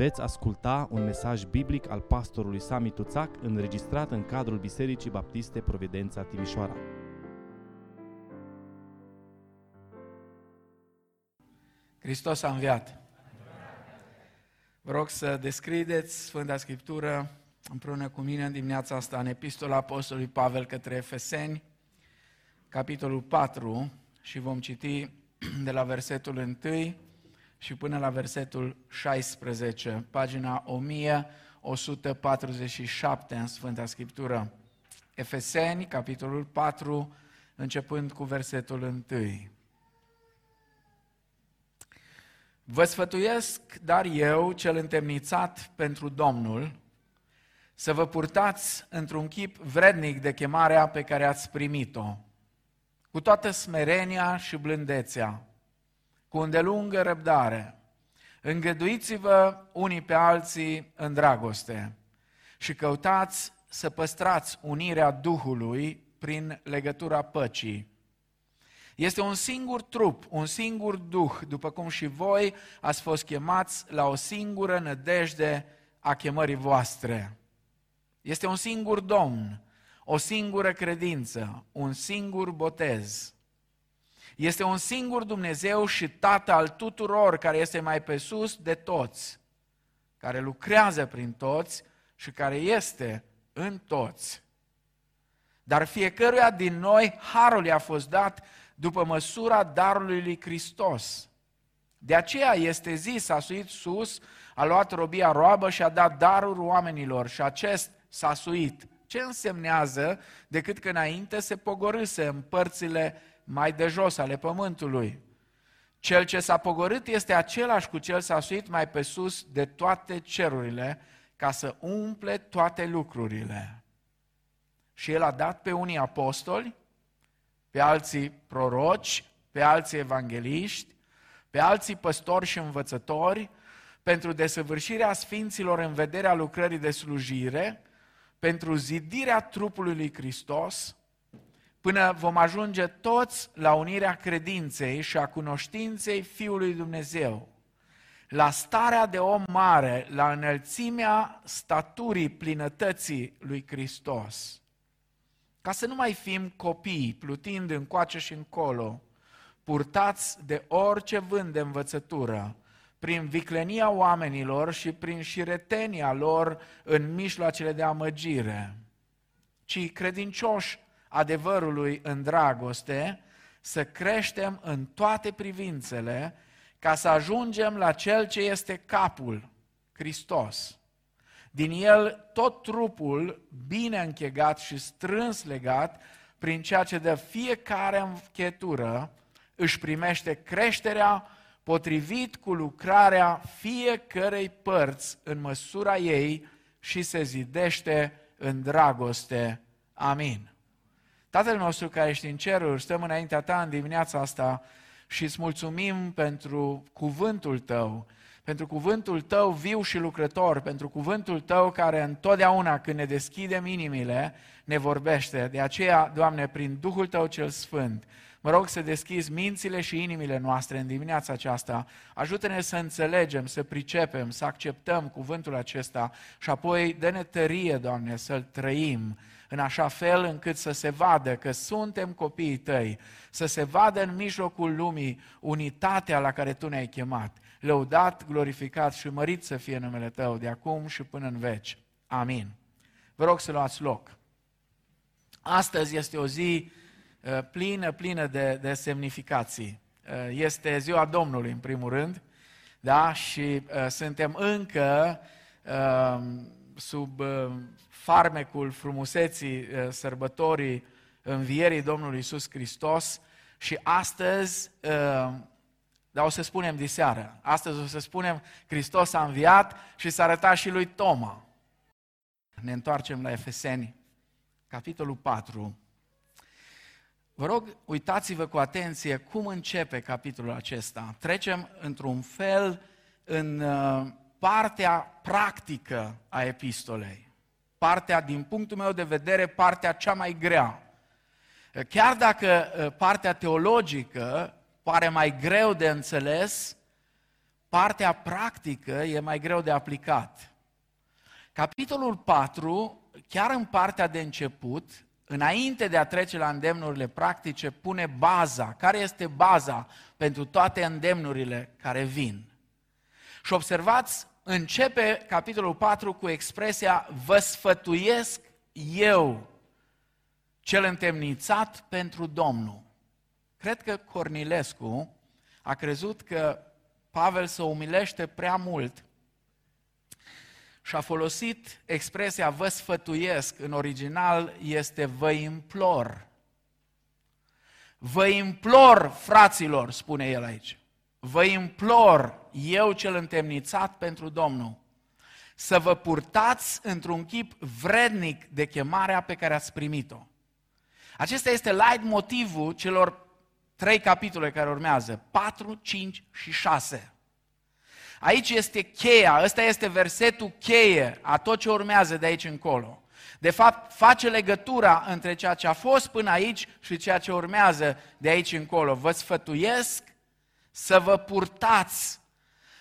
Veți asculta un mesaj biblic al pastorului Sami Tuțac înregistrat în cadrul Bisericii Baptiste Providența Timișoara. Hristos a înviat. Vă rog să descrieți Sfânta Scriptură împreună cu mine în dimineața asta în Epistola Apostolului Pavel către Efeseni, capitolul 4 și vom citi de la versetul 1 și până la versetul 16, pagina 1147 în Sfânta Scriptură. Efeseni, capitolul 4, începând cu versetul 1. Vă sfătuiesc, dar eu, cel întemnițat pentru Domnul, să vă purtați într-un chip vrednic de chemarea pe care ați primit-o, cu toată smerenia și blândețea, cu îndelungă răbdare. Îngăduiți-vă unii pe alții în dragoste și căutați să păstrați unirea Duhului prin legătura păcii. Este un singur trup, un singur Duh, după cum și voi ați fost chemați la o singură nădejde a chemării voastre. Este un singur Domn, o singură credință, un singur botez. Este un singur Dumnezeu și Tată al tuturor, care este mai pe sus de toți, care lucrează prin toți și care este în toți. Dar fiecăruia din noi harul i-a fost dat după măsura darului lui Hristos. De aceea este zis, a suit sus, a luat robia roabă și a dat daruri oamenilor și acest s-a suit. Ce însemnează decât că înainte se pogorâse în părțile mai de jos ale pământului. Cel ce s-a pogorât este același cu cel s-a suit mai pe sus de toate cerurile, ca să umple toate lucrurile. Și el a dat pe unii apostoli, pe alții proroci, pe alții evangeliști, pe alții păstori și învățători, pentru desăvârșirea sfinților în vederea lucrării de slujire, pentru zidirea trupului lui Hristos, până vom ajunge toți la unirea credinței și a cunoștinței Fiului Dumnezeu, la starea de om mare, la înălțimea staturii plinătății lui Hristos, ca să nu mai fim copii plutind încoace și încolo, purtați de orice vânt de învățătură, prin viclenia oamenilor și prin șiretenia lor în mijloacele de amăgire, ci credincioși adevărului în dragoste, să creștem în toate privințele ca să ajungem la Cel ce este capul, Hristos. Din El tot trupul, bine închegat și strâns legat, prin ceea ce dă fiecare închetură, își primește creșterea potrivit cu lucrarea fiecărei părți în măsura ei și se zidește în dragoste. Amin. Tatăl nostru care ești în ceruri, stăm înaintea ta în dimineața asta și îți mulțumim pentru cuvântul tău, pentru cuvântul tău viu și lucrător, pentru cuvântul tău care întotdeauna când ne deschidem inimile, ne vorbește. De aceea, Doamne, prin Duhul tău cel Sfânt, Mă rog să deschizi mințile și inimile noastre în dimineața aceasta. Ajută-ne să înțelegem, să pricepem, să acceptăm cuvântul acesta și apoi dă-ne tărie, Doamne, să-l trăim în așa fel încât să se vadă că suntem copiii tăi, să se vadă în mijlocul lumii unitatea la care tu ne-ai chemat. Lăudat, glorificat și mărit să fie numele tău de acum și până în veci. Amin. Vă rog să luați loc. Astăzi este o zi uh, plină, plină de, de semnificații. Uh, este ziua Domnului, în primul rând, da? și uh, suntem încă uh, sub uh, farmecul frumuseții uh, sărbătorii învierii Domnului Isus Hristos și astăzi, uh, dar o să spunem diseară, astăzi o să spunem Hristos a înviat și s-a arătat și lui Toma. Ne întoarcem la Efeseni, capitolul 4. Vă rog, uitați-vă cu atenție cum începe capitolul acesta. Trecem într-un fel în partea practică a epistolei. Partea, din punctul meu de vedere, partea cea mai grea. Chiar dacă ă, partea teologică pare mai greu de înțeles, partea practică e mai greu de aplicat. Capitolul 4, chiar în partea de început, înainte de a trece la îndemnurile practice, pune baza. Care este baza pentru toate îndemnurile care vin? Și observați, începe capitolul 4 cu expresia vă sfătuiesc eu, cel întemnițat pentru Domnul. Cred că Cornilescu a crezut că Pavel se umilește prea mult și a folosit expresia vă sfătuiesc, în original este vă implor. Vă implor, fraților, spune el aici, vă implor, eu cel întemnițat pentru Domnul, să vă purtați într-un chip vrednic de chemarea pe care ați primit-o. Acesta este light motivul celor trei capitole care urmează, 4, 5 și 6. Aici este cheia, ăsta este versetul cheie a tot ce urmează de aici încolo. De fapt, face legătura între ceea ce a fost până aici și ceea ce urmează de aici încolo. Vă sfătuiesc să vă purtați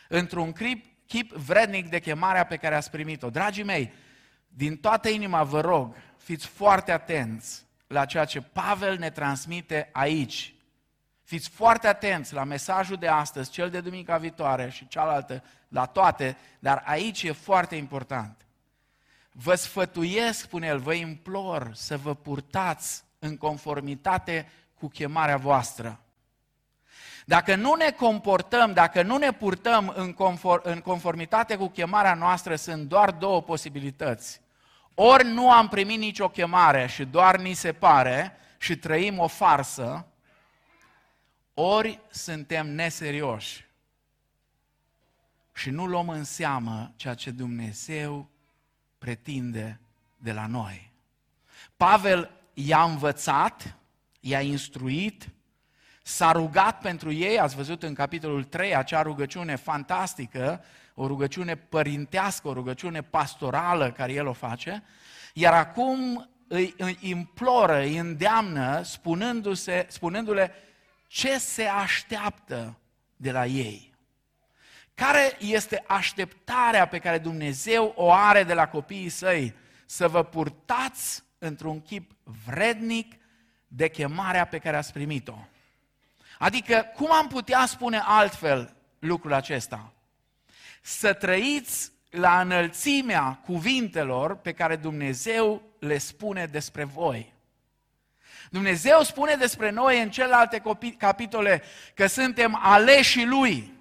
într-un chip, chip vrednic de chemarea pe care ați primit-o. Dragii mei, din toată inima vă rog, fiți foarte atenți la ceea ce Pavel ne transmite aici, Fiți foarte atenți la mesajul de astăzi, cel de duminica viitoare și cealaltă, la toate, dar aici e foarte important. Vă sfătuiesc, spune el, vă implor să vă purtați în conformitate cu chemarea voastră. Dacă nu ne comportăm, dacă nu ne purtăm în, conform, în conformitate cu chemarea noastră, sunt doar două posibilități. Ori nu am primit nicio chemare și doar ni se pare și trăim o farsă, ori suntem neserioși și nu luăm în seamă ceea ce Dumnezeu pretinde de la noi. Pavel i-a învățat, i-a instruit, s-a rugat pentru ei, ați văzut în capitolul 3 acea rugăciune fantastică, o rugăciune părintească, o rugăciune pastorală care el o face, iar acum îi, îi imploră, îi îndeamnă, spunându-se, spunându-le, ce se așteaptă de la ei. Care este așteptarea pe care Dumnezeu o are de la copiii săi? Să vă purtați într-un chip vrednic de chemarea pe care ați primit-o. Adică, cum am putea spune altfel lucrul acesta? Să trăiți la înălțimea cuvintelor pe care Dumnezeu le spune despre voi. Dumnezeu spune despre noi în celelalte capitole că suntem aleși Lui.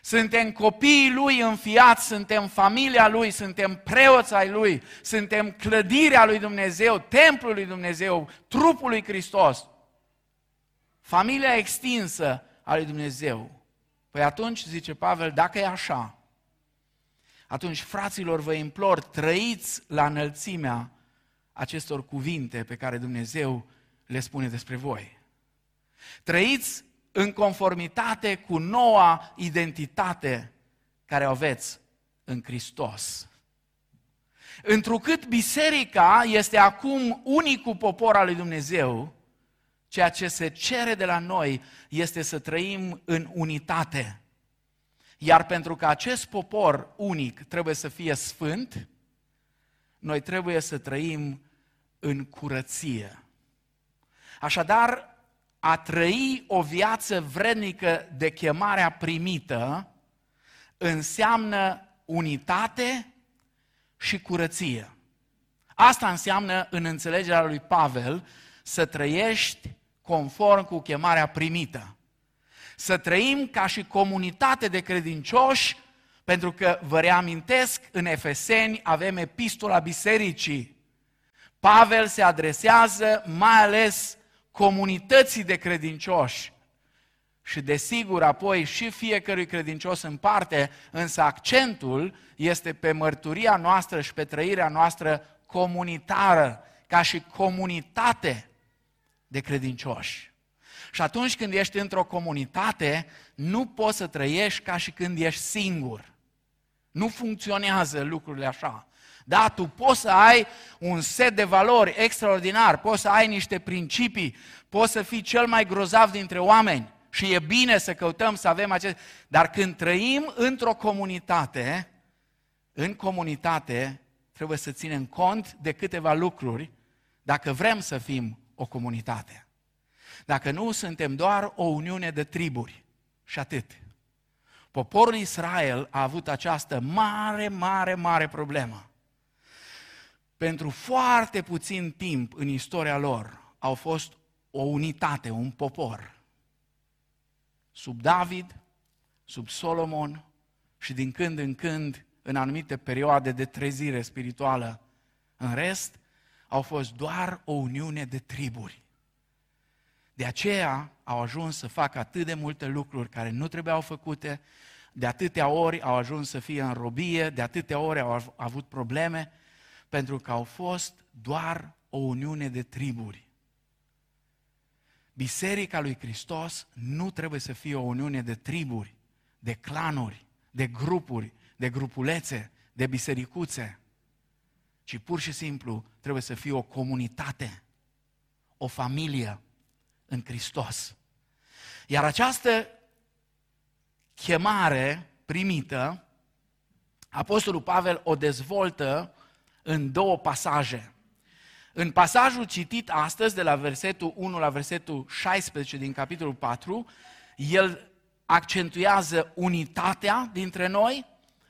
Suntem copiii Lui înfiați, suntem familia Lui, suntem preoți ai Lui, suntem clădirea Lui Dumnezeu, templul Lui Dumnezeu, trupul Lui Hristos. Familia extinsă a Lui Dumnezeu. Păi atunci, zice Pavel, dacă e așa, atunci, fraților, vă implor, trăiți la înălțimea acestor cuvinte pe care Dumnezeu le spune despre voi. Trăiți în conformitate cu noua identitate care o aveți în Hristos. Întrucât biserica este acum unicul popor al lui Dumnezeu, ceea ce se cere de la noi este să trăim în unitate. Iar pentru că acest popor unic trebuie să fie sfânt, noi trebuie să trăim în curăție. Așadar, a trăi o viață vrednică de chemarea primită înseamnă unitate și curăție. Asta înseamnă, în înțelegerea lui Pavel, să trăiești conform cu chemarea primită. Să trăim ca și comunitate de credincioși, pentru că, vă reamintesc, în Efeseni avem epistola bisericii, Pavel se adresează mai ales comunității de credincioși și desigur apoi și fiecărui credincios în parte, însă accentul este pe mărturia noastră și pe trăirea noastră comunitară, ca și comunitate de credincioși. Și atunci când ești într-o comunitate, nu poți să trăiești ca și când ești singur. Nu funcționează lucrurile așa. Da, tu poți să ai un set de valori extraordinar, poți să ai niște principii, poți să fii cel mai grozav dintre oameni și e bine să căutăm să avem acest... Dar când trăim într-o comunitate, în comunitate trebuie să ținem cont de câteva lucruri dacă vrem să fim o comunitate. Dacă nu, suntem doar o uniune de triburi și atât. Poporul Israel a avut această mare, mare, mare problemă. Pentru foarte puțin timp în istoria lor au fost o unitate, un popor. Sub David, sub Solomon și din când în când în anumite perioade de trezire spirituală. În rest, au fost doar o uniune de triburi. De aceea au ajuns să facă atât de multe lucruri care nu trebuiau făcute, de atâtea ori au ajuns să fie în robie, de atâtea ori au avut probleme, pentru că au fost doar o uniune de triburi. Biserica lui Hristos nu trebuie să fie o uniune de triburi, de clanuri, de grupuri, de grupulețe, de bisericuțe, ci pur și simplu trebuie să fie o comunitate, o familie în Hristos. Iar această chemare primită, Apostolul Pavel o dezvoltă în două pasaje. În pasajul citit astăzi, de la versetul 1 la versetul 16 din capitolul 4, el accentuează unitatea dintre noi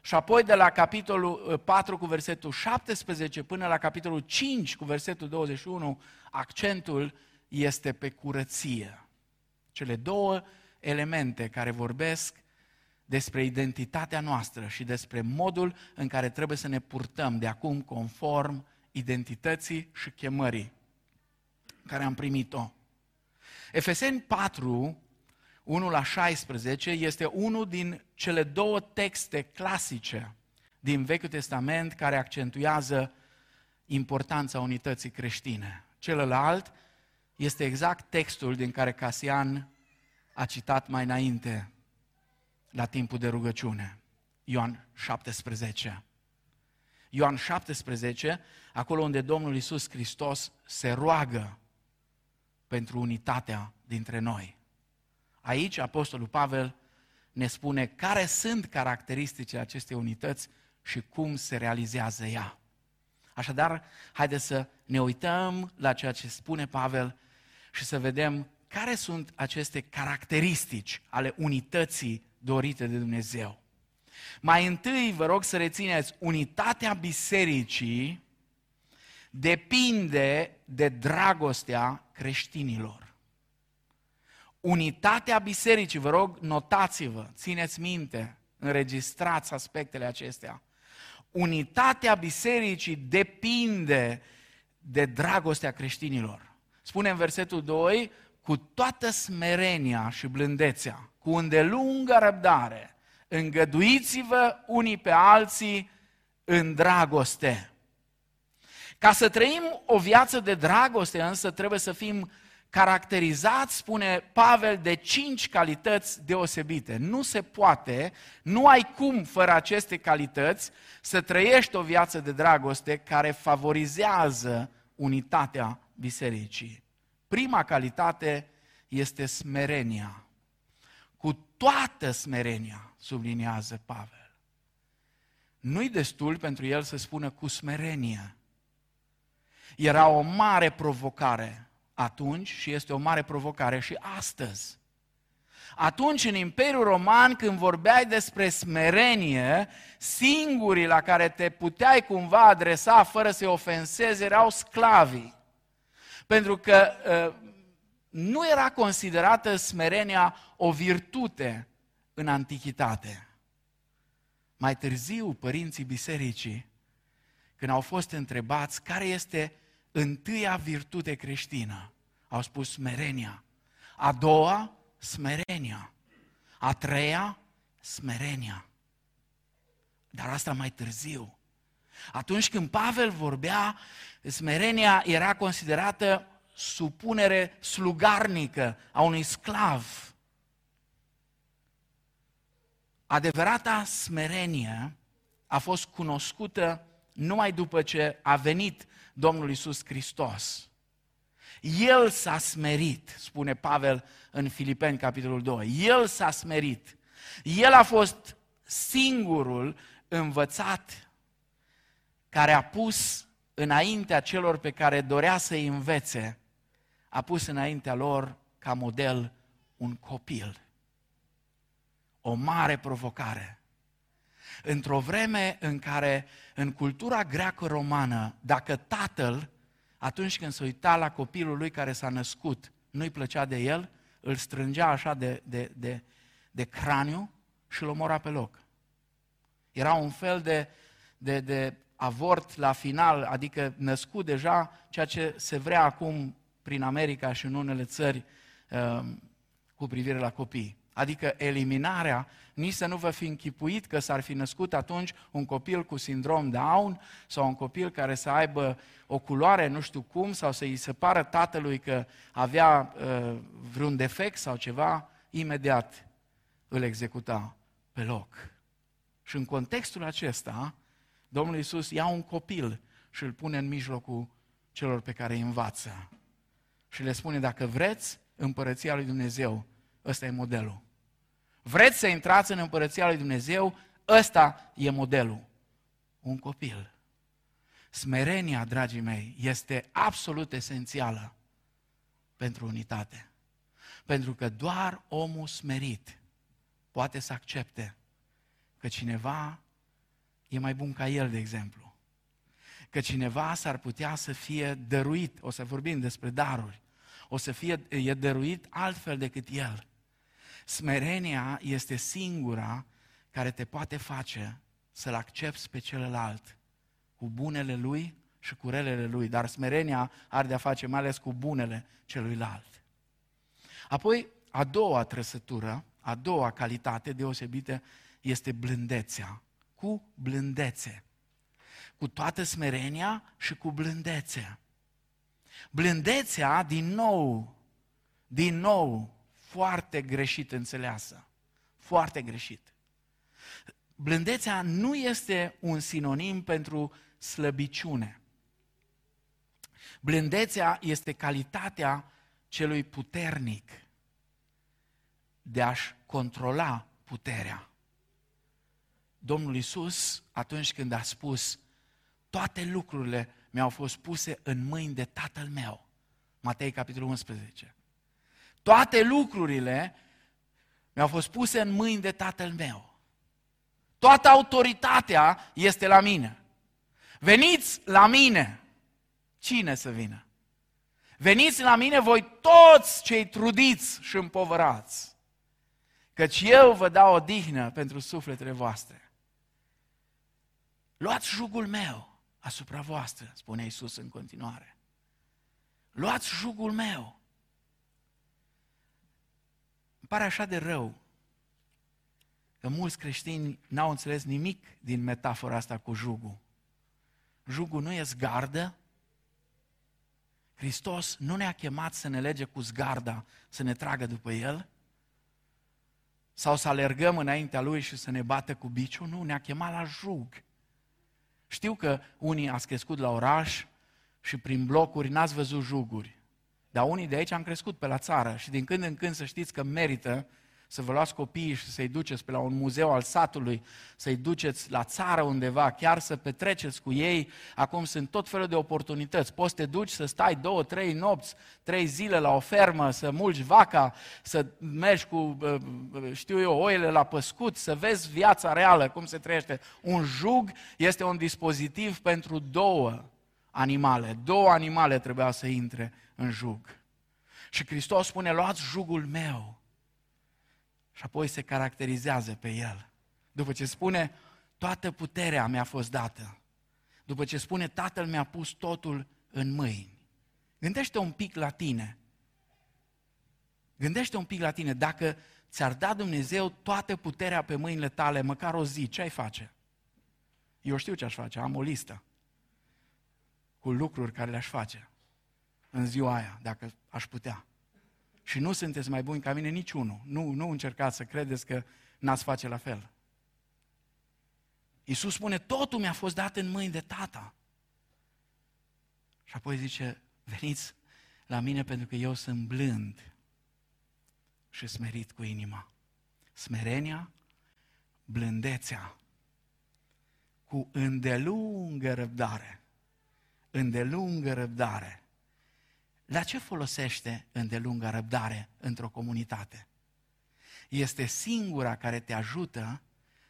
și apoi de la capitolul 4 uh, cu versetul 17 până la capitolul 5 cu versetul 21, accentul este pe curăție. Cele două elemente care vorbesc despre identitatea noastră și despre modul în care trebuie să ne purtăm de acum conform identității și chemării care am primit-o. Efeseni 4 1 la 16, este unul din cele două texte clasice din Vechiul Testament care accentuează importanța unității creștine. Celălalt este exact textul din care Casian a citat mai înainte, la timpul de rugăciune. Ioan 17. Ioan 17, acolo unde Domnul Isus Hristos se roagă pentru unitatea dintre noi. Aici Apostolul Pavel ne spune care sunt caracteristicile acestei unități și cum se realizează ea. Așadar, haideți să ne uităm la ceea ce spune Pavel și să vedem care sunt aceste caracteristici ale unității dorite de Dumnezeu. Mai întâi, vă rog să rețineți, unitatea bisericii depinde de dragostea creștinilor. Unitatea bisericii, vă rog, notați-vă, țineți minte, înregistrați aspectele acestea. Unitatea bisericii depinde de dragostea creștinilor. Spune în versetul 2, cu toată smerenia și blândețea, cu îndelungă răbdare, îngăduiți-vă unii pe alții în dragoste. Ca să trăim o viață de dragoste, însă trebuie să fim caracterizat, spune Pavel, de cinci calități deosebite. Nu se poate, nu ai cum fără aceste calități să trăiești o viață de dragoste care favorizează unitatea bisericii. Prima calitate este smerenia. Cu toată smerenia, subliniază Pavel. Nu-i destul pentru el să spună cu smerenie. Era o mare provocare atunci și este o mare provocare și astăzi. Atunci, în Imperiul Roman, când vorbeai despre smerenie, singurii la care te puteai cumva adresa fără să-i ofensezi erau sclavii. Pentru că uh, nu era considerată smerenia o virtute în antichitate. Mai târziu, părinții bisericii, când au fost întrebați care este întâia virtute creștină. Au spus smerenia. A doua, smerenia. A treia, smerenia. Dar asta mai târziu. Atunci când Pavel vorbea, smerenia era considerată supunere slugarnică a unui sclav. Adevărata smerenie a fost cunoscută numai după ce a venit Domnul Isus Hristos. El s-a smerit, spune Pavel în Filipeni, capitolul 2. El s-a smerit. El a fost singurul învățat care a pus înaintea celor pe care dorea să-i învețe, a pus înaintea lor ca model un copil. O mare provocare. Într-o vreme în care, în cultura greacă-romană, dacă tatăl, atunci când se uita la copilul lui care s-a născut, nu-i plăcea de el, îl strângea așa de, de, de, de craniu și îl omora pe loc. Era un fel de, de, de avort la final, adică născut deja ceea ce se vrea acum prin America și în unele țări um, cu privire la copii. Adică eliminarea, nici să nu vă fi închipuit că s-ar fi născut atunci un copil cu sindrom Down sau un copil care să aibă o culoare nu știu cum sau să îi se pară tatălui că avea uh, vreun defect sau ceva, imediat îl executa pe loc. Și în contextul acesta, Domnul Iisus ia un copil și îl pune în mijlocul celor pe care îi învață. Și le spune, dacă vreți împărăția lui Dumnezeu, ăsta e modelul. Vreți să intrați în împărăția lui Dumnezeu, ăsta e modelul. Un copil. Smerenia, dragii mei, este absolut esențială pentru unitate. Pentru că doar omul smerit poate să accepte că cineva e mai bun ca el, de exemplu. Că cineva s-ar putea să fie dăruit, o să vorbim despre daruri, o să fie e dăruit altfel decât el. Smerenia este singura care te poate face să-l accepti pe celălalt cu bunele lui și cu relele lui, dar smerenia are de-a face mai ales cu bunele celuilalt. Apoi, a doua trăsătură, a doua calitate deosebită este blândețea cu blândețe. Cu toată smerenia și cu blândețe. Blândețea, din nou, din nou, foarte greșit înțeleasă. Foarte greșit. Blândețea nu este un sinonim pentru slăbiciune. Blândețea este calitatea celui puternic de a-și controla puterea. Domnul Isus, atunci când a spus, toate lucrurile mi-au fost puse în mâini de Tatăl meu. Matei, capitolul 11. Toate lucrurile mi-au fost puse în mâini de Tatăl meu. Toată autoritatea este la mine. Veniți la mine. Cine să vină? Veniți la mine voi toți cei trudiți și împovărați, căci eu vă dau o dihnă pentru sufletele voastre. Luați jugul meu asupra voastră, spune Iisus în continuare. Luați jugul meu. Îmi pare așa de rău că mulți creștini n-au înțeles nimic din metafora asta cu jugul. Jugul nu e zgardă. Hristos nu ne-a chemat să ne lege cu zgarda, să ne tragă după El, sau să alergăm înaintea Lui și să ne bată cu biciul. Nu, ne-a chemat la jug. Știu că unii ați crescut la oraș și prin blocuri n-ați văzut juguri. Dar unii de aici am crescut pe la țară și din când în când să știți că merită să vă luați copiii și să-i duceți pe la un muzeu al satului, să-i duceți la țară undeva, chiar să petreceți cu ei. Acum sunt tot felul de oportunități. Poți să te duci să stai două, trei nopți, trei zile la o fermă, să mulci vaca, să mergi cu, știu eu, oile la păscut, să vezi viața reală, cum se trăiește. Un jug este un dispozitiv pentru două animale. Două animale trebuia să intre în jug. Și Hristos spune, luați jugul meu și apoi se caracterizează pe el. După ce spune, toată puterea mi-a fost dată. După ce spune, Tatăl mi-a pus totul în mâini. Gândește un pic la tine. Gândește un pic la tine. Dacă ți-ar da Dumnezeu toată puterea pe mâinile tale, măcar o zi, ce ai face? Eu știu ce aș face, am o listă cu lucruri care le-aș face în ziua aia, dacă aș putea și nu sunteți mai buni ca mine niciunul. Nu, nu încercați să credeți că n-ați face la fel. Iisus spune, totul mi-a fost dat în mâini de tata. Și apoi zice, veniți la mine pentru că eu sunt blând și smerit cu inima. Smerenia, blândețea, cu îndelungă răbdare. Îndelungă răbdare. La ce folosește îndelungă răbdare într-o comunitate? Este singura care te ajută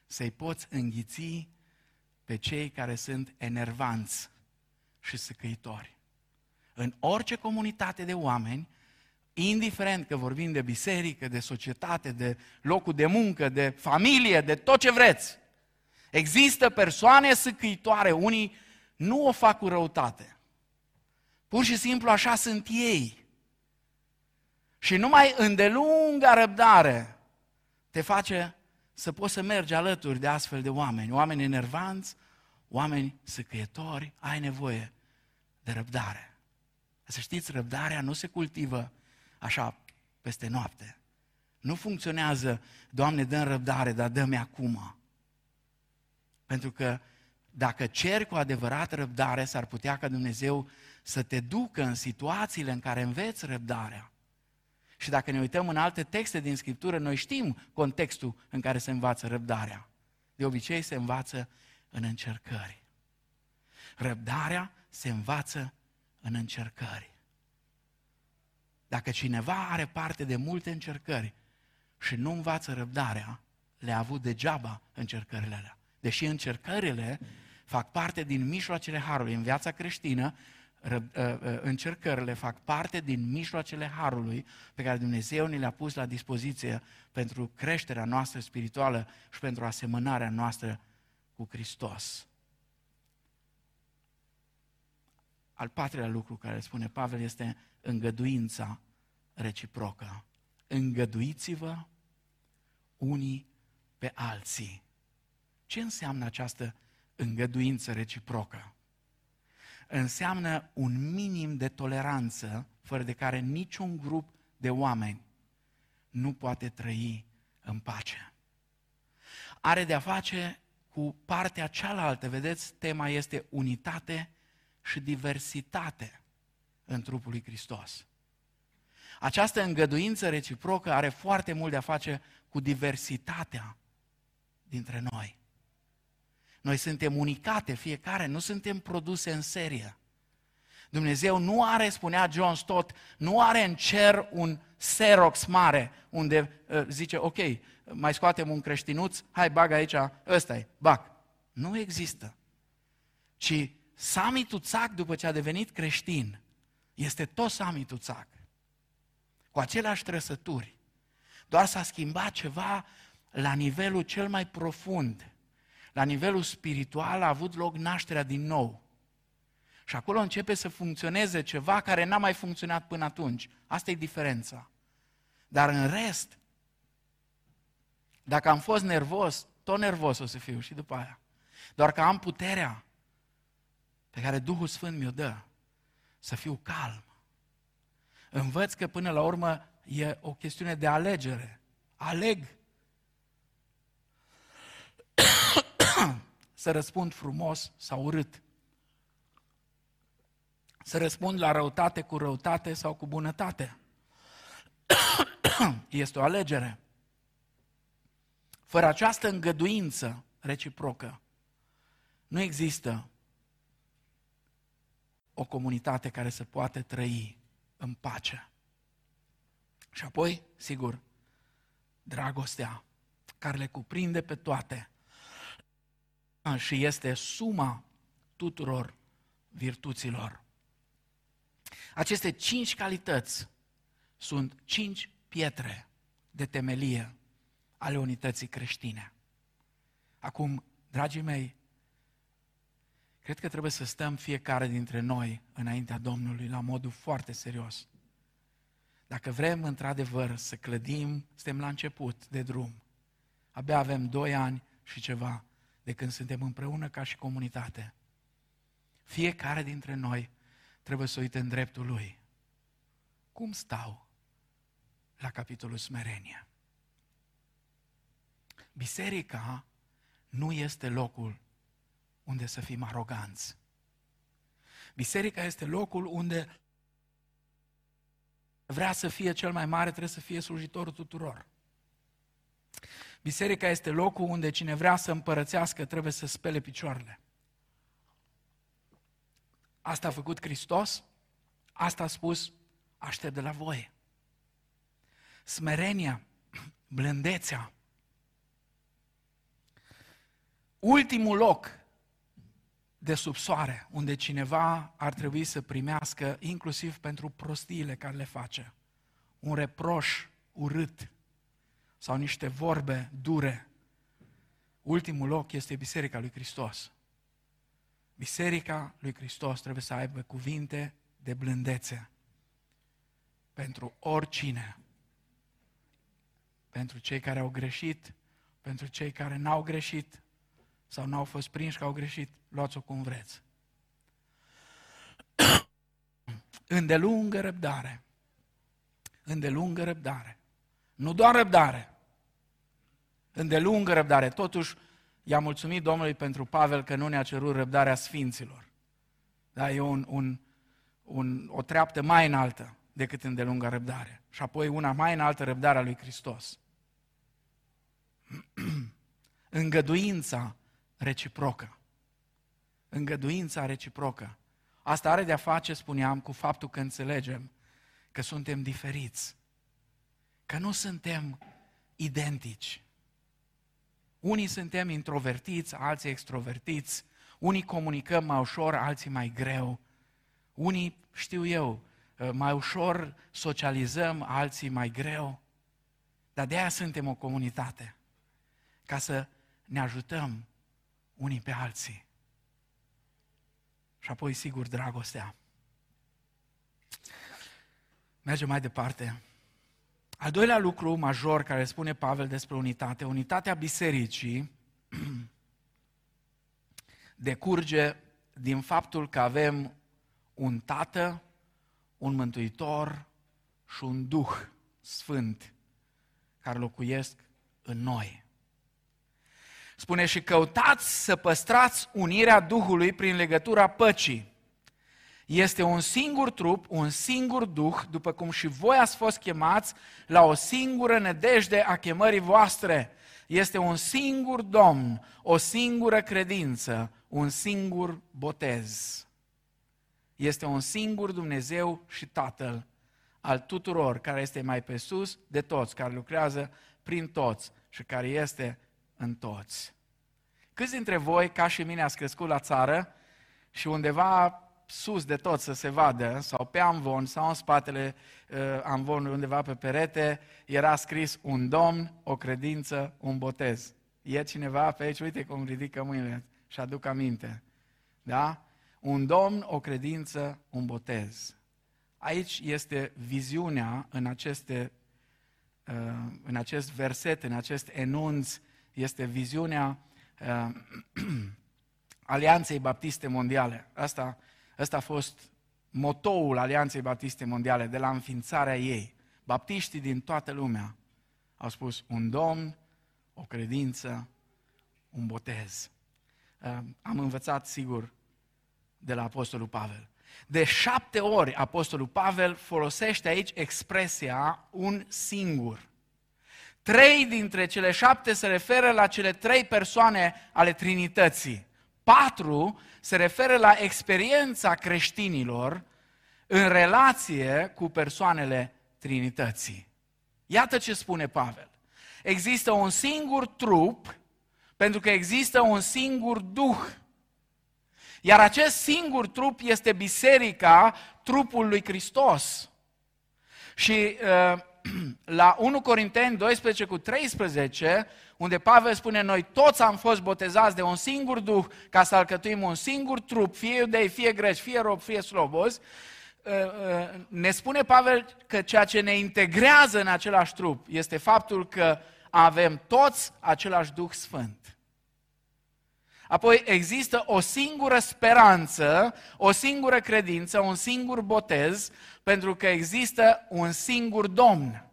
să-i poți înghiți pe cei care sunt enervanți și săcăitori. În orice comunitate de oameni, indiferent că vorbim de biserică, de societate, de locul de muncă, de familie, de tot ce vreți, există persoane săcăitoare, unii nu o fac cu răutate. Pur și simplu așa sunt ei. Și numai îndelunga răbdare te face să poți să mergi alături de astfel de oameni, oameni enervanți, oameni săcăietori, ai nevoie de răbdare. Să știți, răbdarea nu se cultivă așa peste noapte. Nu funcționează, Doamne, dă răbdare, dar dă-mi acum. Pentru că dacă ceri cu adevărat răbdare, s-ar putea ca Dumnezeu să te ducă în situațiile în care înveți răbdarea. Și dacă ne uităm în alte texte din Scriptură, noi știm contextul în care se învață răbdarea. De obicei se învață în încercări. Răbdarea se învață în încercări. Dacă cineva are parte de multe încercări și nu învață răbdarea, le-a avut degeaba încercările alea. Deși încercările fac parte din mijloacele Harului. În viața creștină, ă, ă, încercările fac parte din mijloacele Harului pe care Dumnezeu ne le-a pus la dispoziție pentru creșterea noastră spirituală și pentru asemănarea noastră cu Hristos. Al patrulea lucru care spune Pavel este îngăduința reciprocă. Îngăduiți-vă unii pe alții. Ce înseamnă această îngăduință reciprocă? Înseamnă un minim de toleranță fără de care niciun grup de oameni nu poate trăi în pace. Are de-a face cu partea cealaltă, vedeți, tema este unitate și diversitate în trupul lui Hristos. Această îngăduință reciprocă are foarte mult de a face cu diversitatea dintre noi. Noi suntem unicate, fiecare, nu suntem produse în serie. Dumnezeu nu are, spunea John Stott, nu are în cer un Xerox mare unde uh, zice, ok, mai scoatem un creștinuț, hai bag aici, ăsta e, bag. Nu există. Ci Sami Tuțac, după ce a devenit creștin, este tot Sami Tuțac. Cu aceleași trăsături. Doar s-a schimbat ceva la nivelul cel mai profund. La nivelul spiritual a avut loc nașterea din nou. Și acolo începe să funcționeze ceva care n-a mai funcționat până atunci. Asta e diferența. Dar în rest, dacă am fost nervos, tot nervos o să fiu și după aia. Doar că am puterea pe care Duhul Sfânt mi-o dă să fiu calm. Învăț că până la urmă e o chestiune de alegere. Aleg să răspund frumos sau urât. Să răspund la răutate cu răutate sau cu bunătate. este o alegere. Fără această îngăduință reciprocă, nu există o comunitate care să poate trăi în pace. Și apoi, sigur, dragostea care le cuprinde pe toate și este suma tuturor virtuților. Aceste cinci calități sunt cinci pietre de temelie ale unității creștine. Acum, dragii mei, cred că trebuie să stăm fiecare dintre noi înaintea Domnului la modul foarte serios. Dacă vrem într-adevăr să clădim, suntem la început de drum. Abia avem doi ani și ceva de când suntem împreună ca și comunitate. Fiecare dintre noi trebuie să uite în dreptul lui. Cum stau la capitolul smerenie? Biserica nu este locul unde să fim aroganți. Biserica este locul unde vrea să fie cel mai mare, trebuie să fie slujitorul tuturor. Biserica este locul unde cine vrea să împărățească trebuie să spele picioarele. Asta a făcut Hristos, asta a spus, aștept de la voi. Smerenia, blândețea. Ultimul loc de sub soare, unde cineva ar trebui să primească, inclusiv pentru prostiile care le face, un reproș urât sau niște vorbe dure. Ultimul loc este Biserica lui Hristos. Biserica lui Hristos trebuie să aibă cuvinte de blândețe pentru oricine. Pentru cei care au greșit, pentru cei care n-au greșit sau n-au fost prinși că au greșit, luați-o cum vreți. Îndelungă răbdare. Îndelungă răbdare. Nu doar răbdare. Îndelungă răbdare. Totuși, i-am mulțumit Domnului pentru Pavel că nu ne-a cerut răbdarea sfinților. Da, e un, un, un, o treaptă mai înaltă decât îndelungă răbdare. Și apoi una mai înaltă, răbdarea lui Hristos. Îngăduința reciprocă. Îngăduința reciprocă. Asta are de-a face, spuneam, cu faptul că înțelegem că suntem diferiți. Că nu suntem identici. Unii suntem introvertiți, alții extrovertiți, unii comunicăm mai ușor, alții mai greu, unii, știu eu, mai ușor socializăm, alții mai greu, dar de aia suntem o comunitate, ca să ne ajutăm unii pe alții. Și apoi, sigur, dragostea. Mergem mai departe. Al doilea lucru major care spune Pavel despre unitate, unitatea bisericii decurge din faptul că avem un tată, un mântuitor și un duh sfânt care locuiesc în noi. Spune și căutați să păstrați unirea Duhului prin legătura păcii. Este un singur trup, un singur duh, după cum și voi ați fost chemați la o singură nedejde a chemării voastre. Este un singur Domn, o singură credință, un singur botez. Este un singur Dumnezeu și Tatăl al tuturor, care este mai pe sus de toți, care lucrează prin toți și care este în toți. Câți dintre voi, ca și mine, ați crescut la țară și undeva sus de tot să se vadă, sau pe amvon, sau în spatele uh, amvonului, undeva pe perete, era scris un domn, o credință, un botez. E cineva pe aici, uite cum ridică mâinile și aduc aminte. Da? Un domn, o credință, un botez. Aici este viziunea în aceste uh, în acest verset, în acest enunț, este viziunea uh, Alianței Baptiste Mondiale. Asta Ăsta a fost motoul Alianței Baptiste Mondiale de la înființarea ei. Baptiștii din toată lumea au spus un domn, o credință, un botez. Uh, am învățat, sigur, de la Apostolul Pavel. De șapte ori Apostolul Pavel folosește aici expresia un singur. Trei dintre cele șapte se referă la cele trei persoane ale Trinității. Patru se referă la experiența creștinilor în relație cu persoanele Trinității. Iată ce spune Pavel. Există un singur trup pentru că există un singur duh. Iar acest singur trup este biserica, trupul lui Hristos. Și uh, la 1 Corinteni 12 cu 13, unde Pavel spune, noi toți am fost botezați de un singur Duh ca să alcătuim un singur trup, fie iudei, fie greci, fie rob, fie slobozi, uh, uh, ne spune Pavel că ceea ce ne integrează în același trup este faptul că avem toți același Duh Sfânt. Apoi există o singură speranță, o singură credință, un singur botez, pentru că există un singur Domn.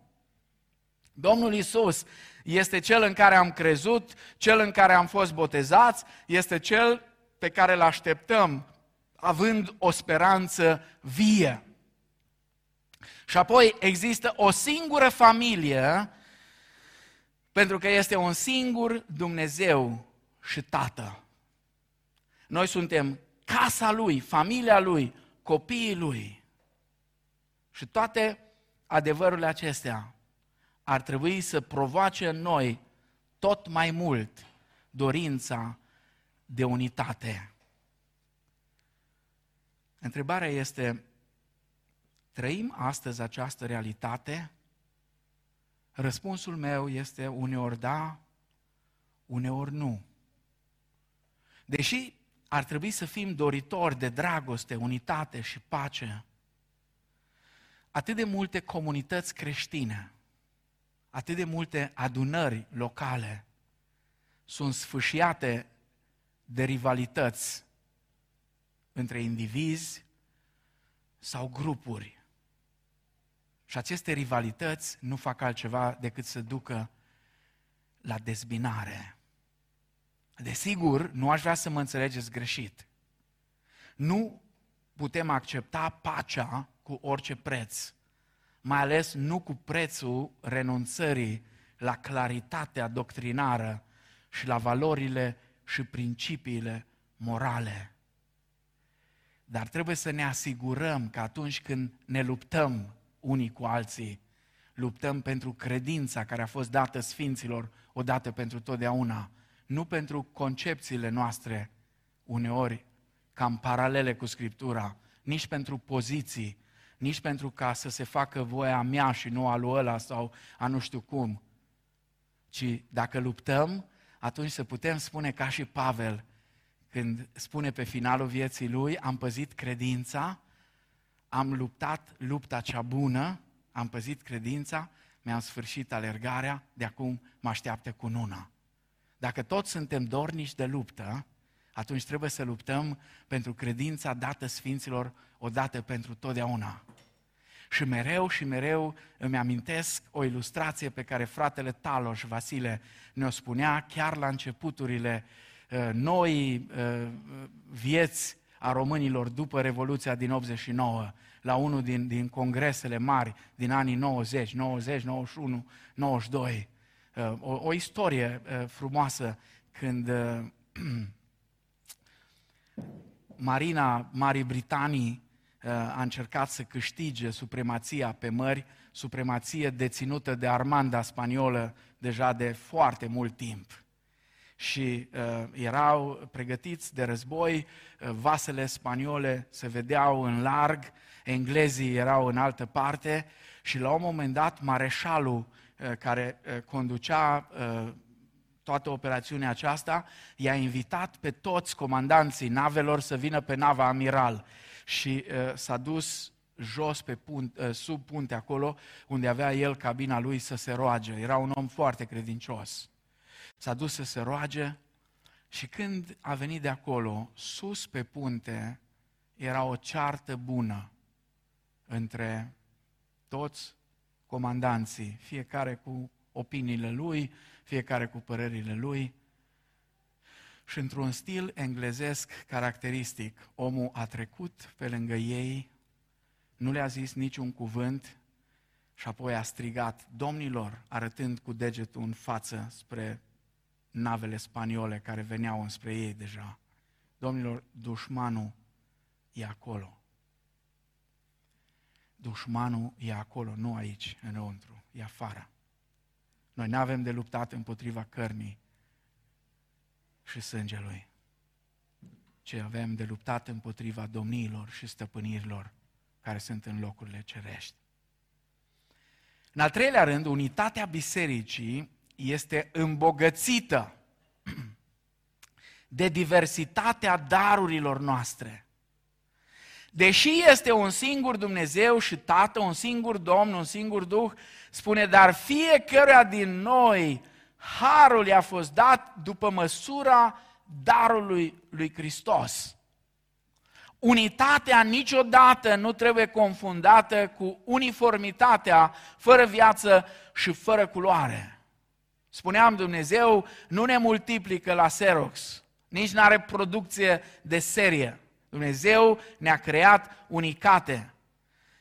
Domnul Isus este cel în care am crezut, cel în care am fost botezați, este cel pe care îl așteptăm, având o speranță vie. Și apoi există o singură familie, pentru că este un singur Dumnezeu și Tată. Noi suntem casa Lui, familia Lui, copiii Lui. Și toate adevărurile acestea ar trebui să provoace în noi tot mai mult dorința de unitate. Întrebarea este, trăim astăzi această realitate? Răspunsul meu este uneori da, uneori nu. Deși ar trebui să fim doritori de dragoste, unitate și pace, atât de multe comunități creștine, atât de multe adunări locale sunt sfâșiate de rivalități între indivizi sau grupuri. Și aceste rivalități nu fac altceva decât să ducă la dezbinare. Desigur, nu aș vrea să mă înțelegeți greșit. Nu putem accepta pacea cu orice preț, mai ales nu cu prețul renunțării la claritatea doctrinară și la valorile și principiile morale. Dar trebuie să ne asigurăm că atunci când ne luptăm unii cu alții, luptăm pentru credința care a fost dată Sfinților odată pentru totdeauna, nu pentru concepțiile noastre, uneori cam paralele cu Scriptura, nici pentru poziții, nici pentru ca să se facă voia mea și nu a lui ăla sau a nu știu cum, ci dacă luptăm, atunci să putem spune ca și Pavel, când spune pe finalul vieții lui, am păzit credința, am luptat lupta cea bună, am păzit credința, mi-am sfârșit alergarea, de acum mă așteaptă cu nuna. Dacă toți suntem dornici de luptă, atunci trebuie să luptăm pentru credința dată Sfinților odată pentru totdeauna. Și mereu și mereu îmi amintesc o ilustrație pe care fratele Taloș Vasile ne-o spunea chiar la începuturile uh, noi uh, vieți a românilor după Revoluția din 89, la unul din, din congresele mari din anii 90, 90, 91, 92. O, o istorie uh, frumoasă când uh, Marina Marii Britanii uh, a încercat să câștige supremația pe mări, supremație deținută de armanda spaniolă deja de foarte mult timp. Și uh, erau pregătiți de război, uh, vasele spaniole se vedeau în larg, englezii erau în altă parte și la un moment dat mareșalul uh, care uh, conducea uh, toată operațiunea aceasta, i-a invitat pe toți comandanții navelor să vină pe nava Amiral și uh, s-a dus jos pe punt, uh, sub punte acolo unde avea el cabina lui să se roage. Era un om foarte credincios. S-a dus să se roage și când a venit de acolo, sus pe punte, era o ceartă bună între toți comandanții, fiecare cu opiniile lui, fiecare cu părerile lui. Și într-un stil englezesc caracteristic, omul a trecut pe lângă ei, nu le-a zis niciun cuvânt și apoi a strigat, domnilor, arătând cu degetul în față spre navele spaniole care veneau înspre ei deja. Domnilor, dușmanul e acolo. Dușmanul e acolo, nu aici, înăuntru, e afară. Noi nu avem de luptat împotriva cărnii și sângelui, ci avem de luptat împotriva domniilor și stăpânirilor care sunt în locurile cerești. În al treilea rând, unitatea bisericii este îmbogățită de diversitatea darurilor noastre. Deși este un singur Dumnezeu și Tată, un singur Domn, un singur Duh, spune, dar fiecăruia din noi harul i-a fost dat după măsura darului lui Hristos. Unitatea niciodată nu trebuie confundată cu uniformitatea fără viață și fără culoare. Spuneam, Dumnezeu nu ne multiplică la Xerox, nici nu are producție de serie. Dumnezeu ne-a creat unicate.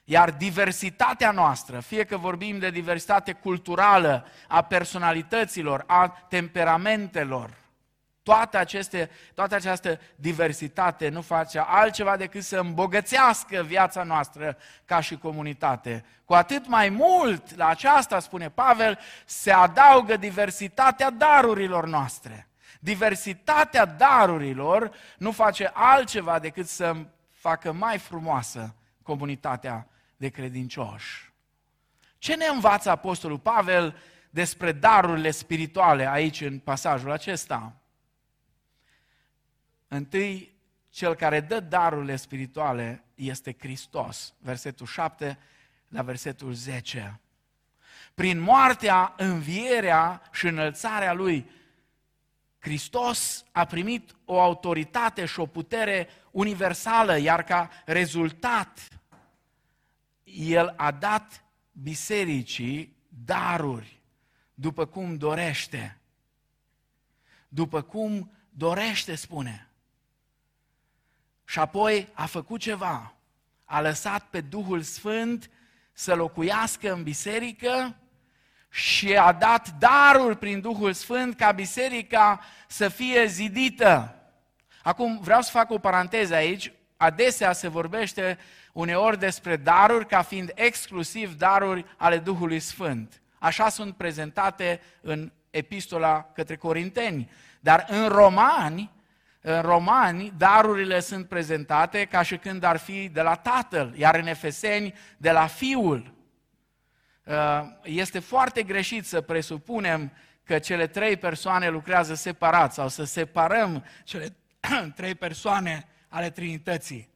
Iar diversitatea noastră, fie că vorbim de diversitate culturală, a personalităților, a temperamentelor, toate aceste, toată această diversitate nu face altceva decât să îmbogățească viața noastră ca și comunitate. Cu atât mai mult, la aceasta, spune Pavel, se adaugă diversitatea darurilor noastre. Diversitatea darurilor nu face altceva decât să facă mai frumoasă comunitatea de credincioși. Ce ne învață Apostolul Pavel despre darurile spirituale aici în pasajul acesta? Întâi, cel care dă darurile spirituale este Hristos. Versetul 7 la versetul 10. Prin moartea, învierea și înălțarea Lui, Hristos a primit o autoritate și o putere universală, iar ca rezultat, El a dat bisericii daruri, după cum dorește. După cum dorește, spune. Și apoi a făcut ceva. A lăsat pe Duhul Sfânt să locuiască în biserică și a dat darul prin Duhul Sfânt ca biserica să fie zidită. Acum vreau să fac o paranteză aici. Adesea se vorbește uneori despre daruri ca fiind exclusiv daruri ale Duhului Sfânt. Așa sunt prezentate în epistola către Corinteni. Dar în Romani, în Romani, darurile sunt prezentate ca și când ar fi de la Tatăl, iar în Efeseni de la Fiul. Uh, este foarte greșit să presupunem că cele trei persoane lucrează separat sau să separăm cele trei persoane ale Trinității.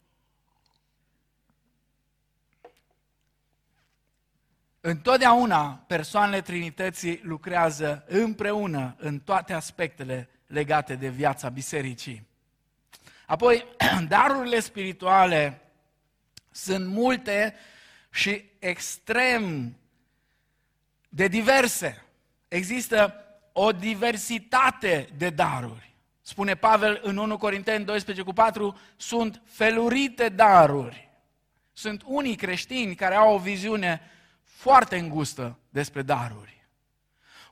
Întotdeauna persoanele Trinității lucrează împreună în toate aspectele legate de viața bisericii. Apoi, darurile spirituale sunt multe și extrem de diverse. Există o diversitate de daruri. Spune Pavel în 1 Corinteni 12 cu 4, sunt felurite daruri. Sunt unii creștini care au o viziune foarte îngustă despre daruri.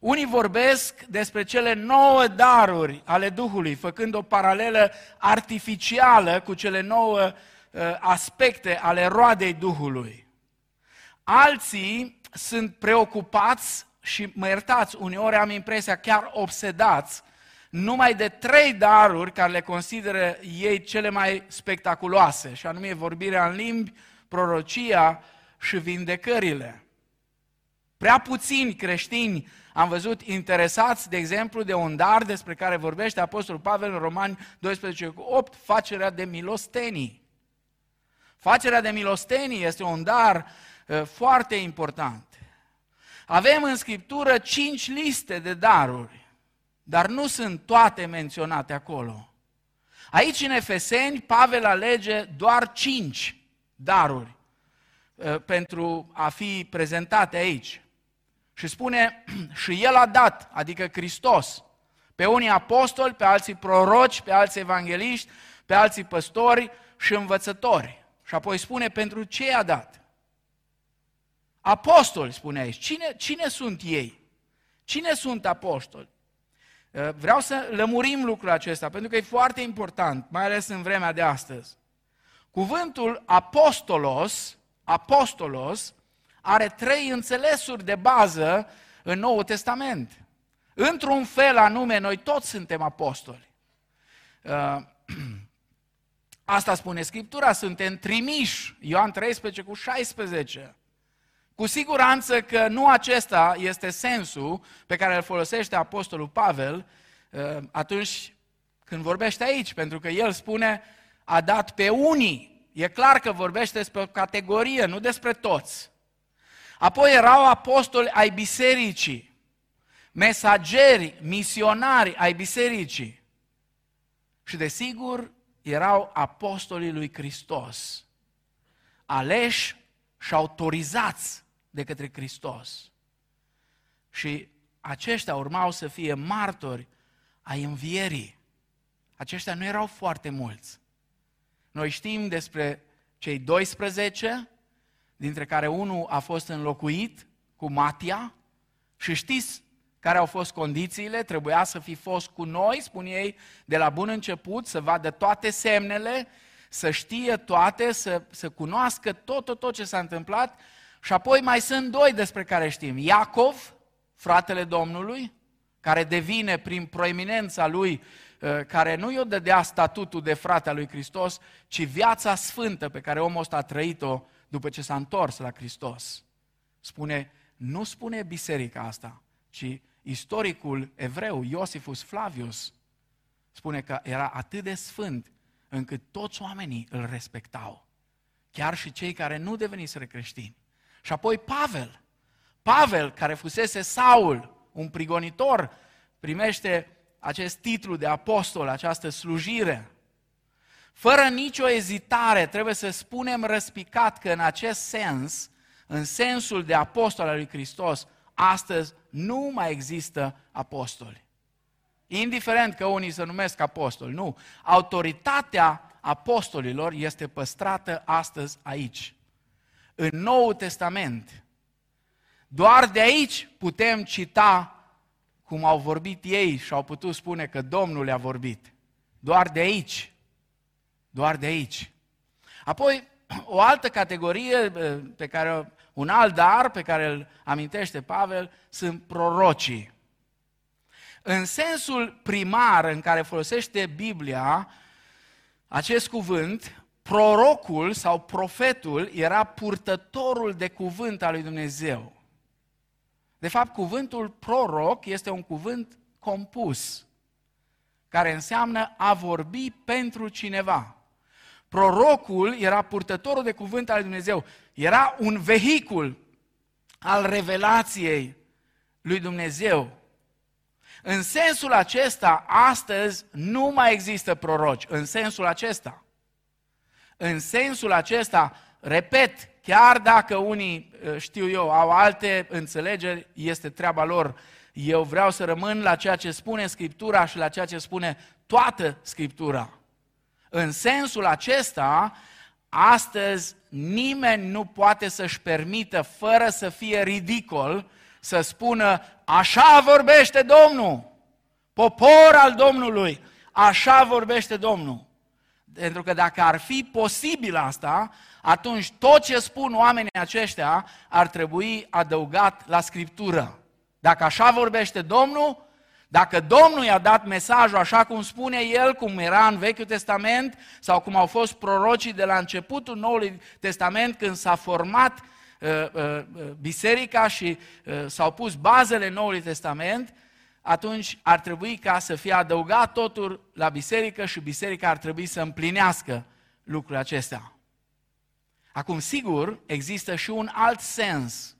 Unii vorbesc despre cele nouă daruri ale Duhului, făcând o paralelă artificială cu cele nouă uh, aspecte ale roadei Duhului. Alții sunt preocupați și mă iertați, uneori am impresia chiar obsedați, numai de trei daruri care le consideră ei cele mai spectaculoase, și anume vorbirea în limbi, prorocia și vindecările. Prea puțini creștini am văzut interesați, de exemplu, de un dar despre care vorbește Apostolul Pavel în Romani 12 cu 8, facerea de milostenii. Facerea de milostenii este un dar uh, foarte important. Avem în Scriptură cinci liste de daruri, dar nu sunt toate menționate acolo. Aici în Efeseni, Pavel alege doar cinci daruri uh, pentru a fi prezentate aici. Și spune, și El a dat, adică Hristos, pe unii apostoli, pe alții proroci, pe alții evangeliști, pe alții păstori și învățători. Și apoi spune, pentru ce a dat? Apostoli, spune aici. Cine, cine sunt ei? Cine sunt apostoli? Uh, vreau să lămurim lucrul acesta, pentru că e foarte important, mai ales în vremea de astăzi. Cuvântul apostolos, apostolos, are trei înțelesuri de bază în Noul Testament. Într-un fel anume, noi toți suntem apostoli. Uh, asta spune Scriptura, suntem trimiși, Ioan 13 cu 16. Cu siguranță că nu acesta este sensul pe care îl folosește Apostolul Pavel uh, atunci când vorbește aici, pentru că el spune a dat pe unii. E clar că vorbește despre o categorie, nu despre toți. Apoi erau apostoli ai bisericii, mesageri, misionari ai bisericii. Și desigur, erau apostolii lui Hristos, aleși și autorizați de către Hristos. Și aceștia urmau să fie martori ai învierii. Aceștia nu erau foarte mulți. Noi știm despre cei 12 dintre care unul a fost înlocuit cu Matia și știți care au fost condițiile, trebuia să fi fost cu noi, spun ei, de la bun început, să vadă toate semnele, să știe toate, să, să cunoască tot, tot, tot ce s-a întâmplat. Și apoi mai sunt doi despre care știm. Iacov, fratele Domnului, care devine prin proeminența lui, uh, care nu i-o dădea statutul de frate al lui Hristos, ci viața sfântă pe care omul ăsta a trăit-o după ce s-a întors la Hristos. Spune, nu spune biserica asta, ci istoricul evreu, Iosifus Flavius, spune că era atât de sfânt încât toți oamenii îl respectau. Chiar și cei care nu deveniseră creștini. Și apoi Pavel, Pavel, care fusese Saul, un prigonitor, primește acest titlu de apostol, această slujire. Fără nicio ezitare, trebuie să spunem răspicat că în acest sens, în sensul de apostol al lui Hristos, astăzi nu mai există apostoli. Indiferent că unii se numesc apostoli, nu. Autoritatea apostolilor este păstrată astăzi aici. În Noul Testament, doar de aici putem cita cum au vorbit ei și au putut spune că Domnul le-a vorbit. Doar de aici. Doar de aici. Apoi, o altă categorie eh, pe care, un alt dar pe care îl amintește Pavel, sunt prorocii. În sensul primar în care folosește Biblia acest cuvânt, prorocul sau profetul era purtătorul de cuvânt al lui Dumnezeu. De fapt, cuvântul proroc este un cuvânt compus, care înseamnă a vorbi pentru cineva. Prorocul era purtătorul de cuvânt al lui Dumnezeu, era un vehicul al revelației lui Dumnezeu. În sensul acesta, astăzi nu mai există proroci, în sensul acesta. În sensul acesta, repet, chiar dacă unii, ă, știu eu, au alte înțelegeri, este treaba lor. Eu vreau să rămân la ceea ce spune Scriptura și la ceea ce spune toată Scriptura. În sensul acesta, astăzi nimeni nu poate să-și permită, fără să fie ridicol, să spună, așa vorbește Domnul, popor al Domnului, așa vorbește Domnul. Pentru că dacă ar fi posibil asta, atunci tot ce spun oamenii aceștia ar trebui adăugat la Scriptură. Dacă așa vorbește Domnul, dacă Domnul i-a dat mesajul așa cum spune El, cum era în Vechiul Testament, sau cum au fost prorocii de la începutul Noului Testament, când s-a format uh, uh, uh biserica și uh, s-au pus bazele Noului Testament, atunci ar trebui ca să fie adăugat totul la biserică și biserica ar trebui să împlinească lucrurile acestea. Acum, sigur, există și un alt sens.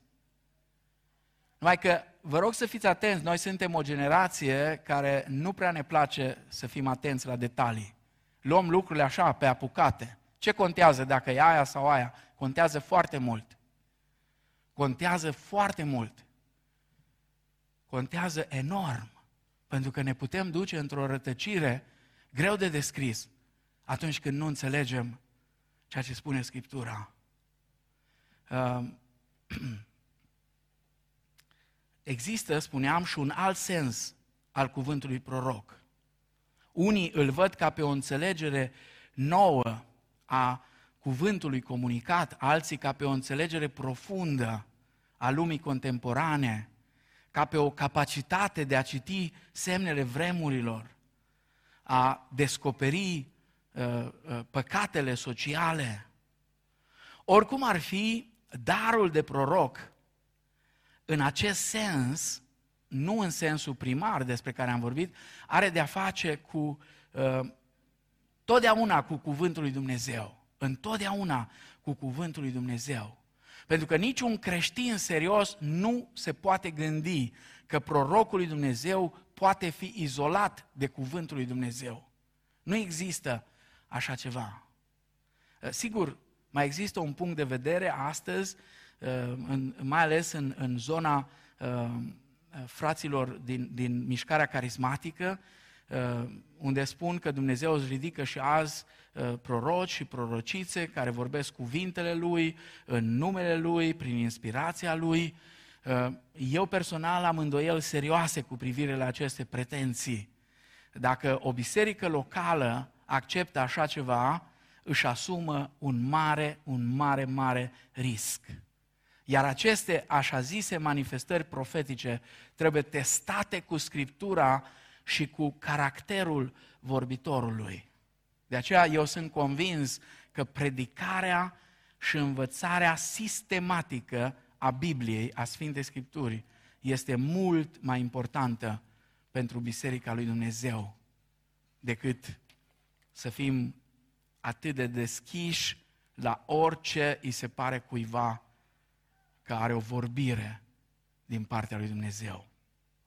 Numai că vă rog să fiți atenți, noi suntem o generație care nu prea ne place să fim atenți la detalii. Luăm lucrurile așa, pe apucate. Ce contează dacă e aia sau aia? Contează foarte mult. Contează foarte mult. Contează enorm. Pentru că ne putem duce într-o rătăcire greu de descris atunci când nu înțelegem ceea ce spune Scriptura. Uh, există, spuneam, și un alt sens al cuvântului proroc. Unii îl văd ca pe o înțelegere nouă a cuvântului comunicat, alții ca pe o înțelegere profundă a lumii contemporane, ca pe o capacitate de a citi semnele vremurilor, a descoperi uh, uh, păcatele sociale. Oricum ar fi, darul de proroc în acest sens, nu în sensul primar despre care am vorbit, are de-a face cu uh, totdeauna cu cuvântul lui Dumnezeu. Întotdeauna cu cuvântul lui Dumnezeu. Pentru că niciun creștin serios nu se poate gândi că prorocul lui Dumnezeu poate fi izolat de cuvântul lui Dumnezeu. Nu există așa ceva. Uh, sigur, mai există un punct de vedere astăzi Uh, în, mai ales în, în zona uh, fraților din, din mișcarea carismatică, unde spun că Dumnezeu îți ridică și azi proroci și prorocițe care vorbesc cuvintele Lui, în numele Lui, prin inspirația Lui. Eu personal am îndoiel serioase cu privire la aceste pretenții. Dacă o biserică locală acceptă așa ceva, își asumă un mare, un mare, mare risc. Iar aceste așa zise manifestări profetice trebuie testate cu Scriptura și cu caracterul vorbitorului. De aceea eu sunt convins că predicarea și învățarea sistematică a Bibliei, a Sfintei Scripturii, este mult mai importantă pentru Biserica lui Dumnezeu decât să fim atât de deschiși la orice îi se pare cuiva că are o vorbire din partea lui Dumnezeu.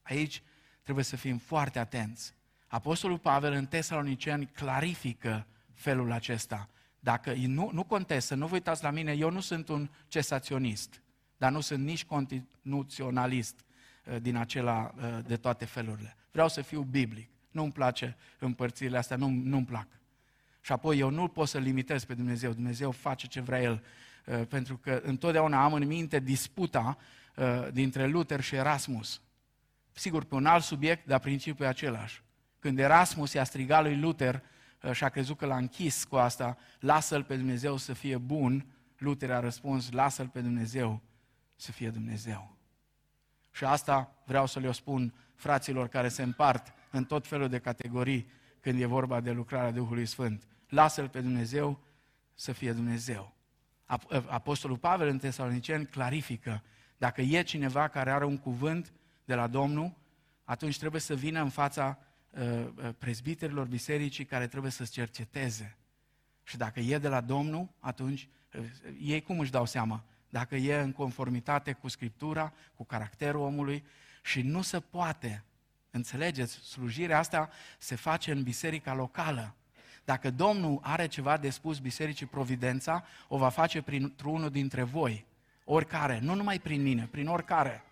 Aici trebuie să fim foarte atenți. Apostolul Pavel în Tesaloniceni clarifică felul acesta. Dacă nu, nu contestă, nu vă uitați la mine, eu nu sunt un cesaționist, dar nu sunt nici constituționalist uh, din acela uh, de toate felurile. Vreau să fiu biblic. Nu-mi place împărțirile astea, nu, nu-mi plac. Și apoi eu nu pot să limitez pe Dumnezeu. Dumnezeu face ce vrea El. Uh, pentru că întotdeauna am în minte disputa uh, dintre Luther și Erasmus. Sigur, pe un alt subiect, dar principiul e același. Când Erasmus i-a strigat lui Luther uh, și a crezut că l-a închis cu asta, lasă-l pe Dumnezeu să fie bun, Luther a răspuns, lasă-l pe Dumnezeu să fie Dumnezeu. Și asta vreau să le spun fraților care se împart în tot felul de categorii când e vorba de lucrarea Duhului Sfânt. Lasă-L pe Dumnezeu să fie Dumnezeu. Apostolul Pavel în Tesaloniceni clarifică, dacă e cineva care are un cuvânt de la Domnul, atunci trebuie să vină în fața uh, uh prezbiterilor bisericii care trebuie să-ți cerceteze. Și dacă e de la Domnul, atunci uh, ei cum își dau seama? Dacă e în conformitate cu Scriptura, cu caracterul omului și nu se poate Înțelegeți? Slujirea asta se face în biserica locală. Dacă Domnul are ceva de spus Bisericii Providența, o va face printr-unul dintre voi. Oricare, nu numai prin mine, prin oricare.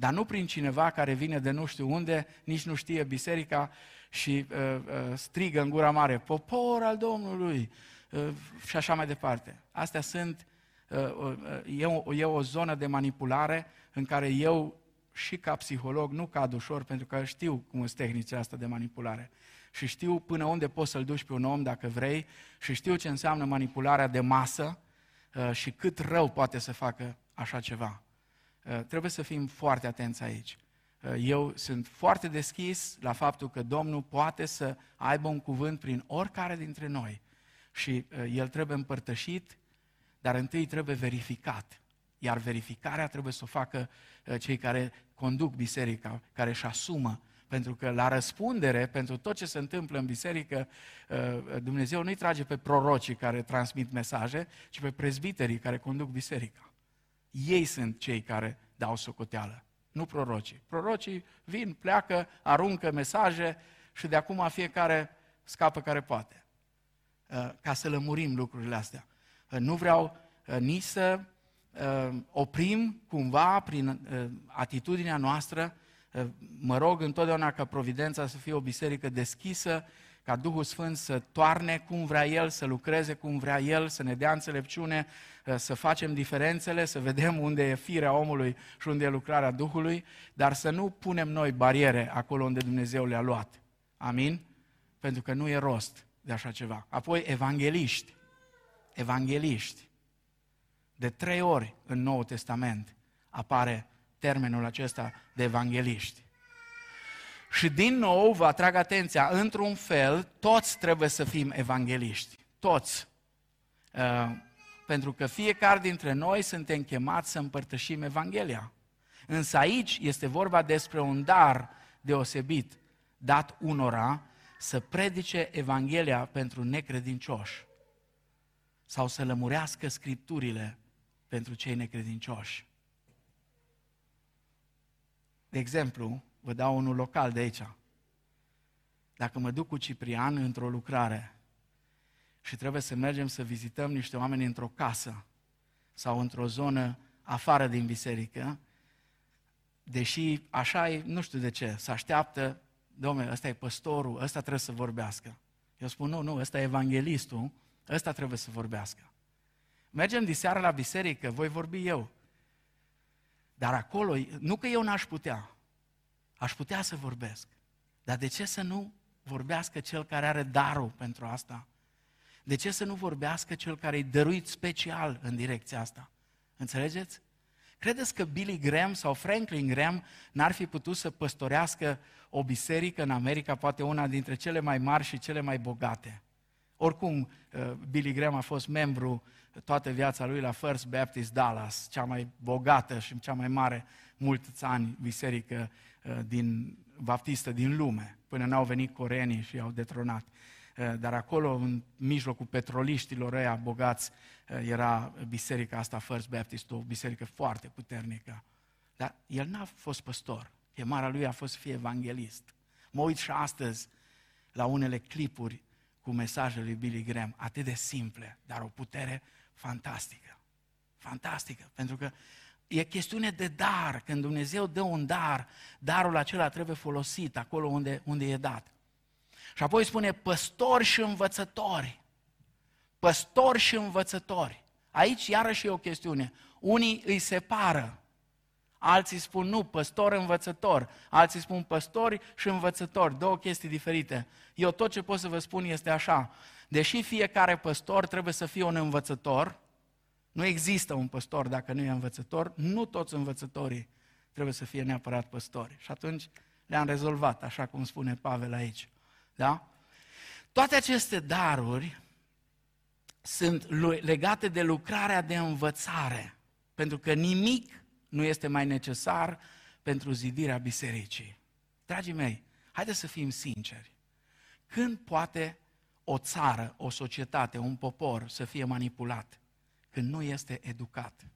Dar nu prin cineva care vine de nu știu unde, nici nu știe biserica și uh, uh, strigă în gura mare, popor al Domnului uh, și așa mai departe. Astea sunt, uh, uh, e, o, e o zonă de manipulare în care eu și ca psiholog nu cad ușor, pentru că știu cum sunt tehnicile astea de manipulare. Și știu până unde poți să-l duci pe un om dacă vrei și știu ce înseamnă manipularea de masă uh, și cât rău poate să facă așa ceva. Uh, trebuie să fim foarte atenți aici. Uh, eu sunt foarte deschis la faptul că Domnul poate să aibă un cuvânt prin oricare dintre noi și el trebuie împărtășit, dar întâi trebuie verificat. Iar verificarea trebuie să o facă cei care conduc biserica, care își asumă. Pentru că la răspundere pentru tot ce se întâmplă în biserică, uh, Dumnezeu nu-i trage pe prorocii care transmit mesaje, ci pe prezbiterii care conduc biserica. Ei sunt cei care dau socoteală, nu prorocii. Prorocii vin, pleacă, aruncă mesaje și de acum fiecare scapă care poate. Uh, ca să lămurim lucrurile astea. Uh, nu vreau nici să Uh, oprim cumva prin uh, atitudinea noastră, uh, mă rog întotdeauna ca Providența să fie o biserică deschisă, ca Duhul Sfânt să toarne cum vrea El, să lucreze cum vrea El, să ne dea înțelepciune, să facem diferențele, să vedem unde e firea omului și unde e lucrarea Duhului, dar să nu punem noi bariere acolo unde Dumnezeu le-a luat. Amin? Pentru că nu e rost de așa ceva. Apoi, evangeliști. Evangeliști. De trei ori în Noul Testament apare termenul acesta de evangeliști. Și din nou vă atrag atenția, într-un fel, toți trebuie să fim evangeliști. Toți. Uh, pentru că fiecare dintre noi suntem chemați să împărtășim Evanghelia. Însă aici este vorba despre un dar deosebit dat unora să predice Evanghelia pentru necredincioși sau să lămurească scripturile pentru cei necredincioși. De exemplu, vă dau unul local de aici. Dacă mă duc cu Ciprian într-o lucrare și trebuie să mergem să vizităm niște oameni într-o casă sau într-o zonă afară din biserică, deși așa e, nu știu de ce, se așteaptă domnule, ăsta e păstorul, ăsta trebuie să vorbească. Eu spun, nu, nu, ăsta e evanghelistul, ăsta trebuie să vorbească. Mergem diseară la biserică, voi vorbi eu. Dar acolo, nu că eu n-aș putea, aș putea să vorbesc. Dar de ce să nu vorbească cel care are darul pentru asta? De ce să nu vorbească cel care e dăruit special în direcția asta? Înțelegeți? Credeți că Billy Graham sau Franklin Graham n-ar fi putut să păstorească o biserică în America, poate una dintre cele mai mari și cele mai bogate? Oricum, uh, Billy Graham a fost membru toată viața lui la First Baptist Dallas, cea mai bogată și cea mai mare mulți ani biserică uh, din baptistă din lume, până n-au venit coreenii și au detronat. Uh, dar acolo, în mijlocul petroliștilor ăia bogați, era biserica asta First Baptist, o biserică foarte puternică. Dar el n-a fost păstor. Chemarea lui a fost să fie evanghelist. Mă uit și astăzi la unele clipuri cu mesajele lui Billy Graham, atât de simple, dar o putere fantastică. Fantastică, pentru că e chestiune de dar. Când Dumnezeu dă un dar, darul acela trebuie folosit acolo unde, unde e dat. Și apoi spune păstori și învățători. Păstori și învățători. Aici iarăși e o chestiune. Unii îi separă. Alții spun nu, păstor, învățător. Alții spun păstori și învățători. Două chestii diferite. Eu tot ce pot să vă spun este așa. Deși fiecare păstor trebuie să fie un învățător, nu există un păstor dacă nu e învățător, nu toți învățătorii trebuie să fie neapărat păstori. Și atunci le-am rezolvat, așa cum spune Pavel aici. Da? Toate aceste daruri sunt legate de lucrarea de învățare, pentru că nimic nu este mai necesar pentru zidirea bisericii. Dragii mei, haideți să fim sinceri. Când poate o țară, o societate, un popor să fie manipulat? Când nu este educat.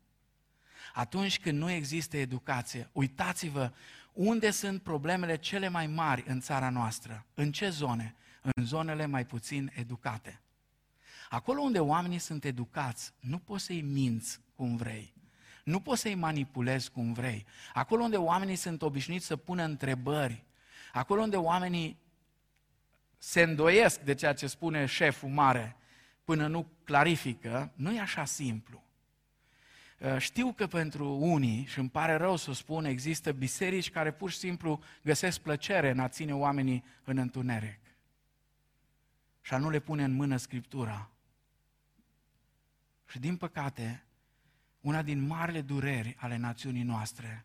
Atunci când nu există educație, uitați-vă unde sunt problemele cele mai mari în țara noastră. În ce zone? În zonele mai puțin educate. Acolo unde oamenii sunt educați, nu poți să-i minți cum vrei. Nu poți să-i manipulezi cum vrei. Acolo unde oamenii sunt obișnuiți să pună întrebări, acolo unde oamenii se îndoiesc de ceea ce spune șeful mare, până nu clarifică, nu e așa simplu. Uh, știu că pentru unii, și îmi pare rău să spun, există biserici care pur și simplu găsesc plăcere în a ține oamenii în întuneric și a nu le pune în mână Scriptura. Și din păcate, una din marile dureri ale națiunii noastre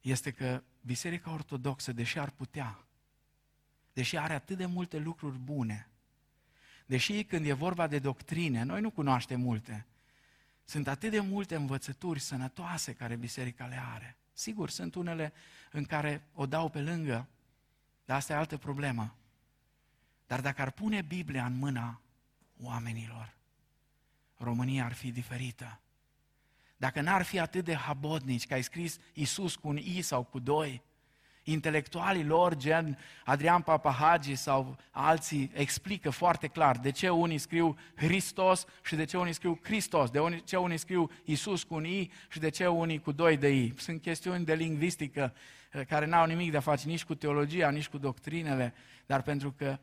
este că Biserica Ortodoxă, deși ar putea, deși are atât de multe lucruri bune, deși când e vorba de doctrine, noi nu cunoaștem multe, sunt atât de multe învățături sănătoase care biserica le are. Sigur, sunt unele în care o dau pe lângă, dar asta e altă problemă. Dar dacă ar pune Biblia în mâna oamenilor, România ar fi diferită. Dacă n-ar fi atât de habodnici, că ai scris Isus cu un I sau cu doi, intelectualii lor, gen Adrian Papahagi sau alții, explică foarte clar de ce unii scriu Hristos și de ce unii scriu Hristos, de ce unii scriu Isus cu un I și de ce unii cu doi de I. Sunt chestiuni de lingvistică eh, care n-au nimic de a face nici cu teologia, nici cu doctrinele, dar pentru că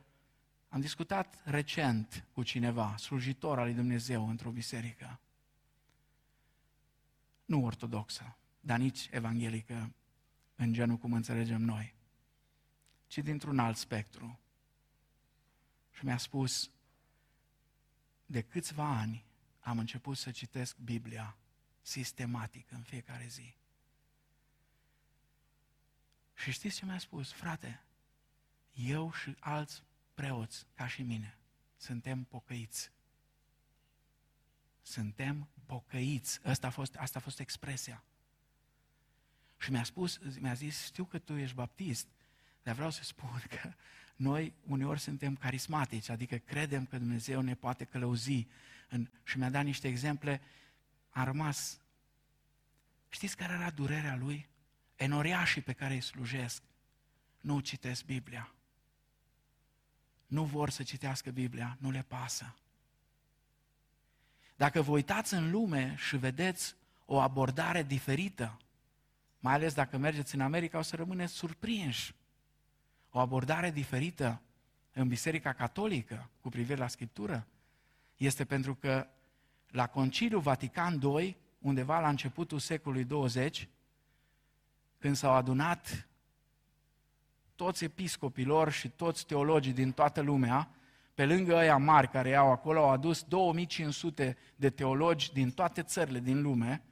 am discutat recent cu cineva, slujitor al lui Dumnezeu într-o biserică, nu ortodoxă, dar nici evanghelică, în genul cum înțelegem noi, ci dintr-un alt spectru. Și mi-a spus, de câțiva ani am început să citesc Biblia sistematic în fiecare zi. Și știți ce mi-a spus? Frate, eu și alți preoți, ca și mine, suntem pocăiți. Suntem pocăiți. Asta a fost, asta a fost expresia. Și mi-a spus, mi-a zis, știu că tu ești baptist, dar vreau să spun că noi uneori suntem carismatici, adică credem că Dumnezeu ne poate călăuzi. În, și mi-a dat niște exemple, a rămas. Știți care era durerea lui? Enoriașii pe care îi slujesc nu citesc Biblia. Nu vor să citească Biblia, nu le pasă. Dacă vă uitați în lume și vedeți o abordare diferită, mai ales dacă mergeți în America, o să rămâneți surprinși. o abordare diferită în Biserica Catolică cu privire la Scriptură? Este pentru că la Conciliul Vatican II, undeva la începutul secolului 20, când s-au adunat toți episcopilor și toți teologii din toată lumea, pe lângă ăia mari care iau acolo, au adus 2500 de teologi din toate țările din lume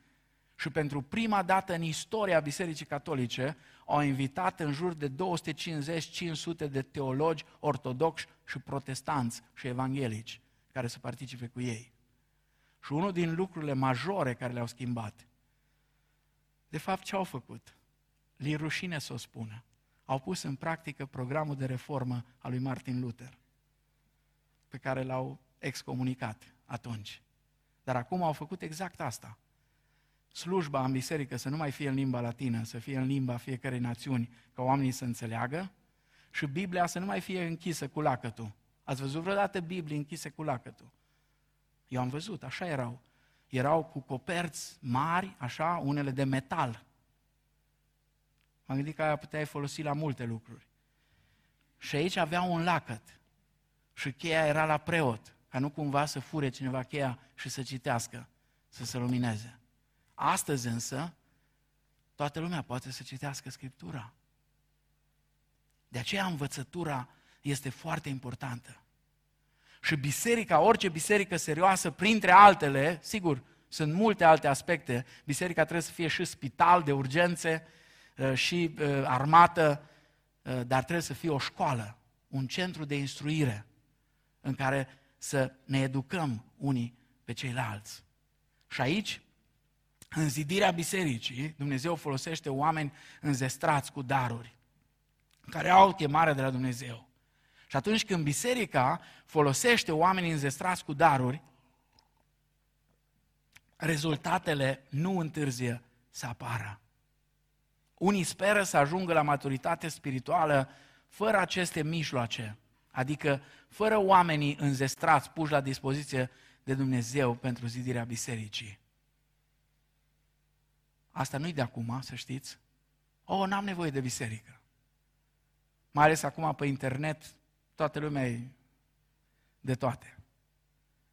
și pentru prima dată în istoria Bisericii Catolice au invitat în jur de 250-500 de teologi ortodoxi și protestanți și evanghelici care să participe cu ei. Și unul din lucrurile majore care le-au schimbat, de fapt ce au făcut? Li rușine să o spună. Au pus în practică programul de reformă al lui Martin Luther, pe care l-au excomunicat atunci. Dar acum au făcut exact asta. Slujba în biserică să nu mai fie în limba latină, să fie în limba fiecarei națiuni, ca oamenii să înțeleagă, și Biblia să nu mai fie închisă cu lacătul. Ați văzut vreodată Biblie închise cu lacătul? Eu am văzut, așa erau. Erau cu coperți mari, așa, unele de metal. M-am gândit că aia puteai folosi la multe lucruri. Și aici avea un lacăt. Și cheia era la preot, ca nu cumva să fure cineva cheia și să citească, să se lumineze. Astăzi însă, toată lumea poate să citească Scriptura. De aceea învățătura este foarte importantă. Și biserica, orice biserică serioasă, printre altele, sigur, sunt multe alte aspecte, biserica trebuie să fie și spital de urgențe, uh, și uh, armată, uh, dar trebuie să fie o școală, un centru de instruire în care să ne educăm unii pe ceilalți. Și aici, în zidirea bisericii, Dumnezeu folosește oameni înzestrați cu daruri, care au chemare de la Dumnezeu. Și atunci când biserica folosește oamenii înzestrați cu daruri, rezultatele nu întârzie să apară. Unii speră să ajungă la maturitate spirituală fără aceste mijloace, adică fără oamenii înzestrați puși la dispoziție de Dumnezeu pentru zidirea bisericii. Asta nu-i de acum, să știți. O, oh, n-am nevoie de biserică. Mai ales acum pe internet, toată lumea e de toate.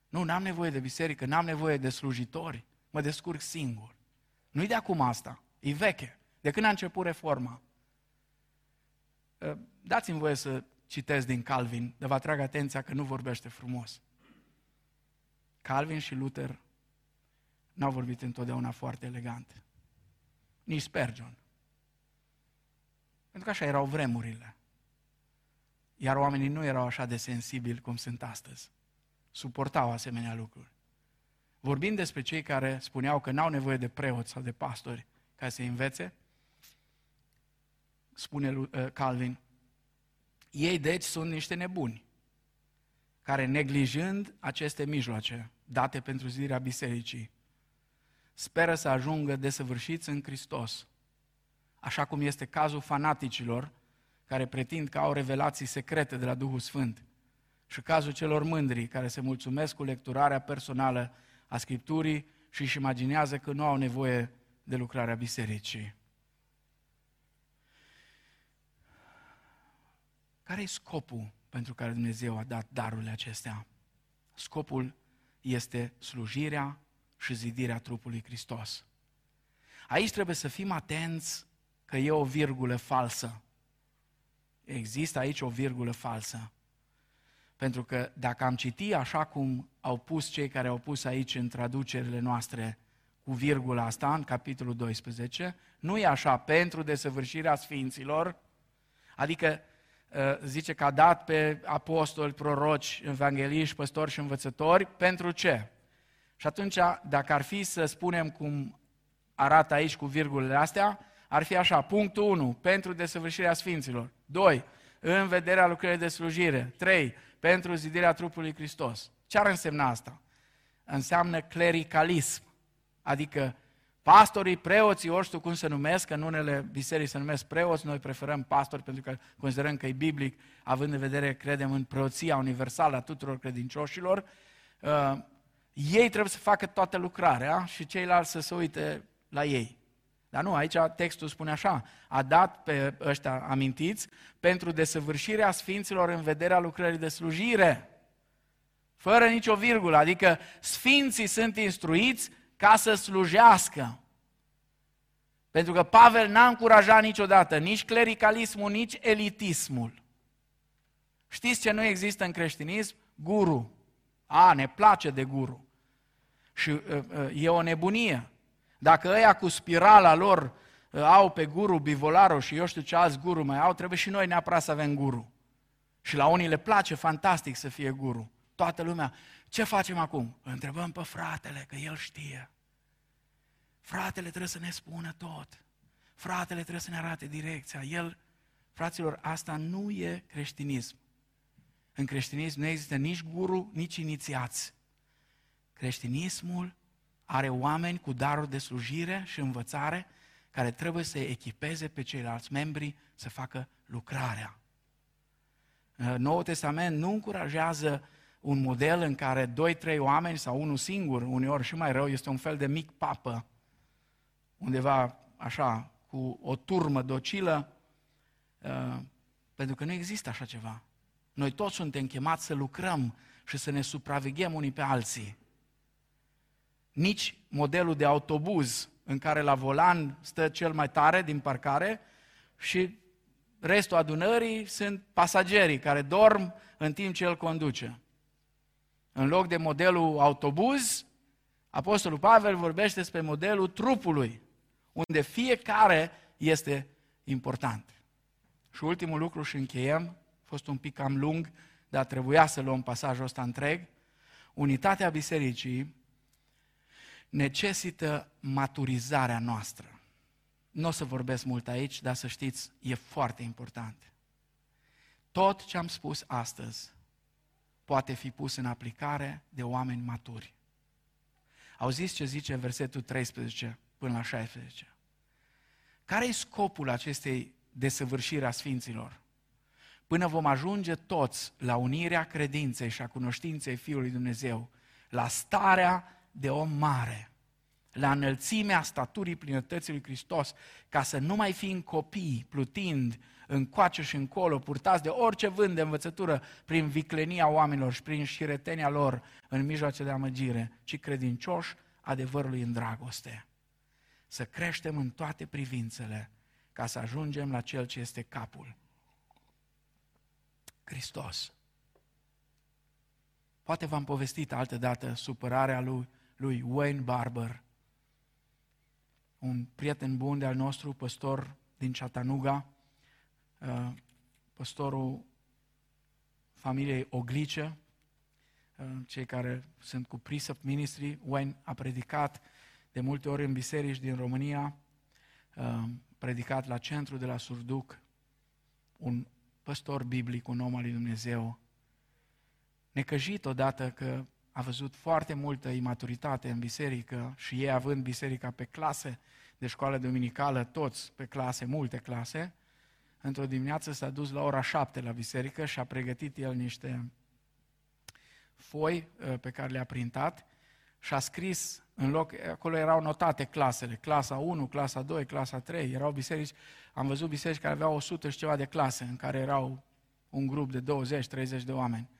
Nu, n-am nevoie de biserică, n-am nevoie de slujitori, mă descurc singur. Nu-i de acum asta, e veche. De când a început reforma? Ă, dați-mi voie să citesc din Calvin, de vă atrag atenția că nu vorbește frumos. Calvin și Luther n-au vorbit întotdeauna foarte elegant. Nici Spurgeon. Pentru că așa erau vremurile. Iar oamenii nu erau așa de sensibili cum sunt astăzi. Suportau asemenea lucruri. Vorbind despre cei care spuneau că n-au nevoie de preoți sau de pastori ca să învețe, spune uh, Calvin, ei deci sunt niște nebuni care neglijând aceste mijloace date pentru zidirea bisericii, speră să ajungă desăvârșiți în Hristos, așa cum este cazul fanaticilor care pretind că au revelații secrete de la Duhul Sfânt și cazul celor mândri care se mulțumesc cu lecturarea personală a Scripturii și își imaginează că nu au nevoie de lucrarea bisericii. Care e scopul pentru care Dumnezeu a dat darurile acestea? Scopul este slujirea și zidirea trupului Hristos. Aici trebuie să fim atenți că e o virgulă falsă. Există aici o virgulă falsă. Pentru că dacă am citit așa cum au pus cei care au pus aici în traducerile noastre cu virgula asta, în capitolul 12, nu e așa, pentru desăvârșirea sfinților, adică ă, zice că a dat pe apostoli, proroci, evangeliști, păstori și învățători, pentru ce? Și atunci, dacă ar fi să spunem cum arată aici cu virgulele astea, ar fi așa, punctul 1, pentru desăvârșirea sfinților. 2, în vederea lucrării de slujire. 3, pentru zidirea trupului Hristos. Ce ar însemna asta? Înseamnă clericalism, adică pastorii, preoții, ori știu cum se numesc, că în unele biserici se numesc preoți, noi preferăm pastori pentru că considerăm că e biblic, având în vedere, credem în preoția universală a tuturor credincioșilor, uh, ei trebuie să facă toată lucrarea și ceilalți să se uite la ei. Dar nu, aici textul spune așa, a dat pe ăștia amintiți pentru desăvârșirea sfinților în vederea lucrării de slujire. Fără nicio virgulă, adică sfinții sunt instruiți ca să slujească. Pentru că Pavel n-a încurajat niciodată nici clericalismul, nici elitismul. Știți ce nu există în creștinism? Guru. A, ne place de guru. Și uh, uh, e o nebunie. Dacă ăia cu spirala lor uh, au pe guru Bivolaro și eu știu ce alți guru mai au, trebuie și noi neapărat să avem guru. Și la unii le place fantastic să fie guru. Toată lumea. Ce facem acum? Îl întrebăm pe fratele, că el știe. Fratele trebuie să ne spună tot. Fratele trebuie să ne arate direcția. El, fraților, asta nu e creștinism. În creștinism nu există nici guru, nici inițiați. Creștinismul are oameni cu daruri de slujire și învățare care trebuie să echipeze pe ceilalți membri să facă lucrarea. Noul Testament nu încurajează un model în care doi, trei oameni sau unul singur, uneori și mai rău, este un fel de mic papă, undeva așa, cu o turmă docilă, uh, pentru că nu există așa ceva. Noi toți suntem chemați să lucrăm și să ne supraveghem unii pe alții. Nici modelul de autobuz în care la volan stă cel mai tare din parcare și restul adunării sunt pasagerii care dorm în timp ce el conduce. În loc de modelul autobuz, Apostolul Pavel vorbește despre modelul trupului, unde fiecare este important. Și ultimul lucru și încheiem, a fost un pic cam lung, dar trebuia să luăm pasajul ăsta întreg. Unitatea bisericii necesită maturizarea noastră. Nu o să vorbesc mult aici, dar să știți, e foarte important. Tot ce am spus astăzi poate fi pus în aplicare de oameni maturi. Auziți ce zice versetul 13 până la 16? Care e scopul acestei desăvârșiri a Sfinților? Până vom ajunge toți la unirea credinței și a cunoștinței Fiului Dumnezeu, la starea de om mare, la înălțimea staturii plinătății lui Hristos, ca să nu mai fim copii plutind încoace și încolo, purtați de orice vânt de învățătură prin viclenia oamenilor și prin șiretenia lor în mijloace de amăgire, ci credincioși adevărului în dragoste. Să creștem în toate privințele ca să ajungem la Cel ce este capul. Hristos. Poate v-am povestit altă dată supărarea lui, lui Wayne Barber, un prieten bun de al nostru, păstor din Chattanooga, uh, păstorul familiei Oglice, uh, cei care sunt cu Precept Ministry. Wayne a predicat de multe ori în biserici din România, uh, predicat la centru de la Surduc, un păstor biblic, un om al lui Dumnezeu, necăjit odată că a văzut foarte multă imaturitate în biserică și ei având biserica pe clase de școală dominicală, toți pe clase, multe clase, într-o dimineață s-a dus la ora șapte la biserică și a pregătit el niște foi uh, pe care le-a printat și a scris în loc, acolo erau notate clasele, clasa 1, clasa 2, clasa 3, erau biserici, am văzut biserici care aveau 100 și ceva de clase, în care erau un grup de 20-30 de oameni.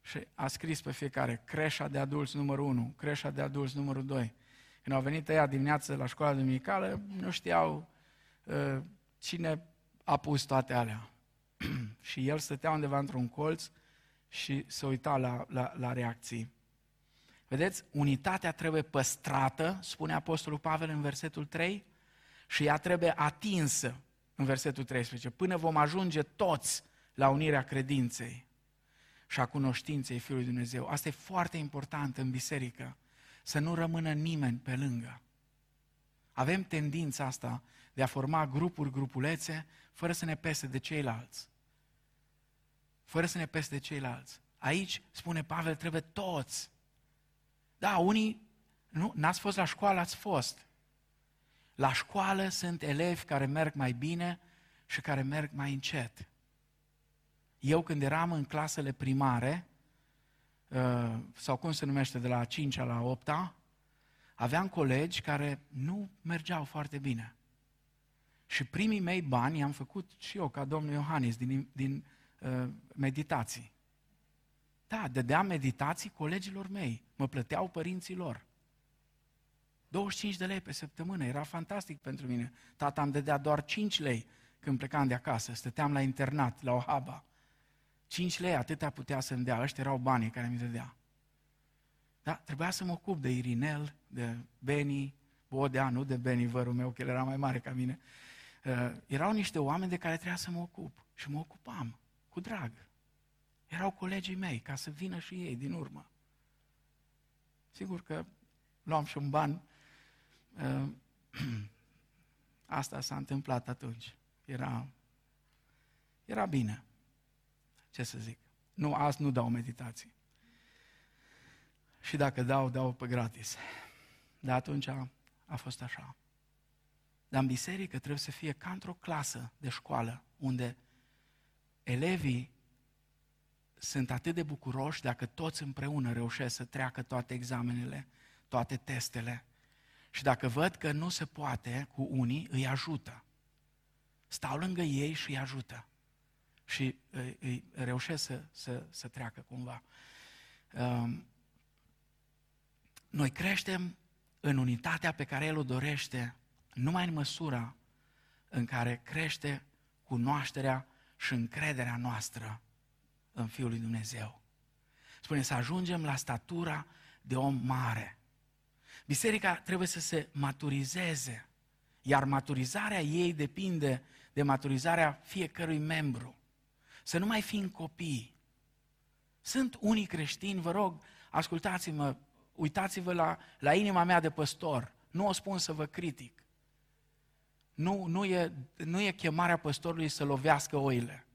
Și a scris pe fiecare, creșa de adulți numărul 1, creșa de adulți numărul 2. Când au venit ea dimineață la școala duminicală, nu știau uh, cine a pus toate alea. și el stătea undeva într-un colț și se uita la, la, la reacții. Vedeți, unitatea trebuie păstrată, spune Apostolul Pavel în versetul 3, și ea trebuie atinsă în versetul 13, până vom ajunge toți la unirea credinței și a cunoștinței Fiului Dumnezeu. Asta e foarte important în biserică, să nu rămână nimeni pe lângă. Avem tendința asta de a forma grupuri, grupulețe, fără să ne pese de ceilalți. Fără să ne pese de ceilalți. Aici, spune Pavel, trebuie toți. Da, unii, nu, n-ați fost la școală, ați fost. La școală sunt elevi care merg mai bine și care merg mai încet. Eu când eram în clasele primare, uh, sau cum se numește, de la 5 la 8 aveam colegi care nu mergeau foarte bine. Și primii mei bani i-am făcut și eu, ca domnul Iohannis, din, din uh, meditații. Da, dădeam meditații colegilor mei, mă plăteau părinții lor. 25 de lei pe săptămână, era fantastic pentru mine. Tata îmi dădea doar 5 lei când plecam de acasă, stăteam la internat, la Ohaba. 5 lei, atâtea putea să-mi dea, ăștia erau banii care mi dădea. Da, trebuia să mă ocup de Irinel, de Beni, Bodea, nu de Beni, vărul meu, că el era mai mare ca mine. Uh, erau niște oameni de care trebuia să mă ocup și mă ocupam, cu drag. Erau colegii mei, ca să vină și ei din urmă. Sigur că luam și un ban. Uh, asta s-a întâmplat atunci. Era, era bine. Ce să zic? Nu, azi nu dau meditații. Și dacă dau, dau pe gratis. Dar atunci a, a fost așa. Dar în biserică trebuie să fie ca într-o clasă de școală, unde elevii sunt atât de bucuroși dacă toți împreună reușesc să treacă toate examenele, toate testele. Și dacă văd că nu se poate cu unii, îi ajută. Stau lângă ei și îi ajută. Și îi, îi reușesc să, să, să treacă cumva. Um, noi creștem în unitatea pe care El o dorește numai în măsura în care crește cunoașterea și încrederea noastră în Fiul lui Dumnezeu. Spune să ajungem la statura de om mare. Biserica trebuie să se maturizeze, iar maturizarea ei depinde de maturizarea fiecărui membru. Să nu mai fim copii. Sunt unii creștini, vă rog, ascultați-mă, uitați-vă la, la inima mea de păstor. Nu o spun să vă critic. Nu, nu, e, nu e chemarea păstorului să lovească oile.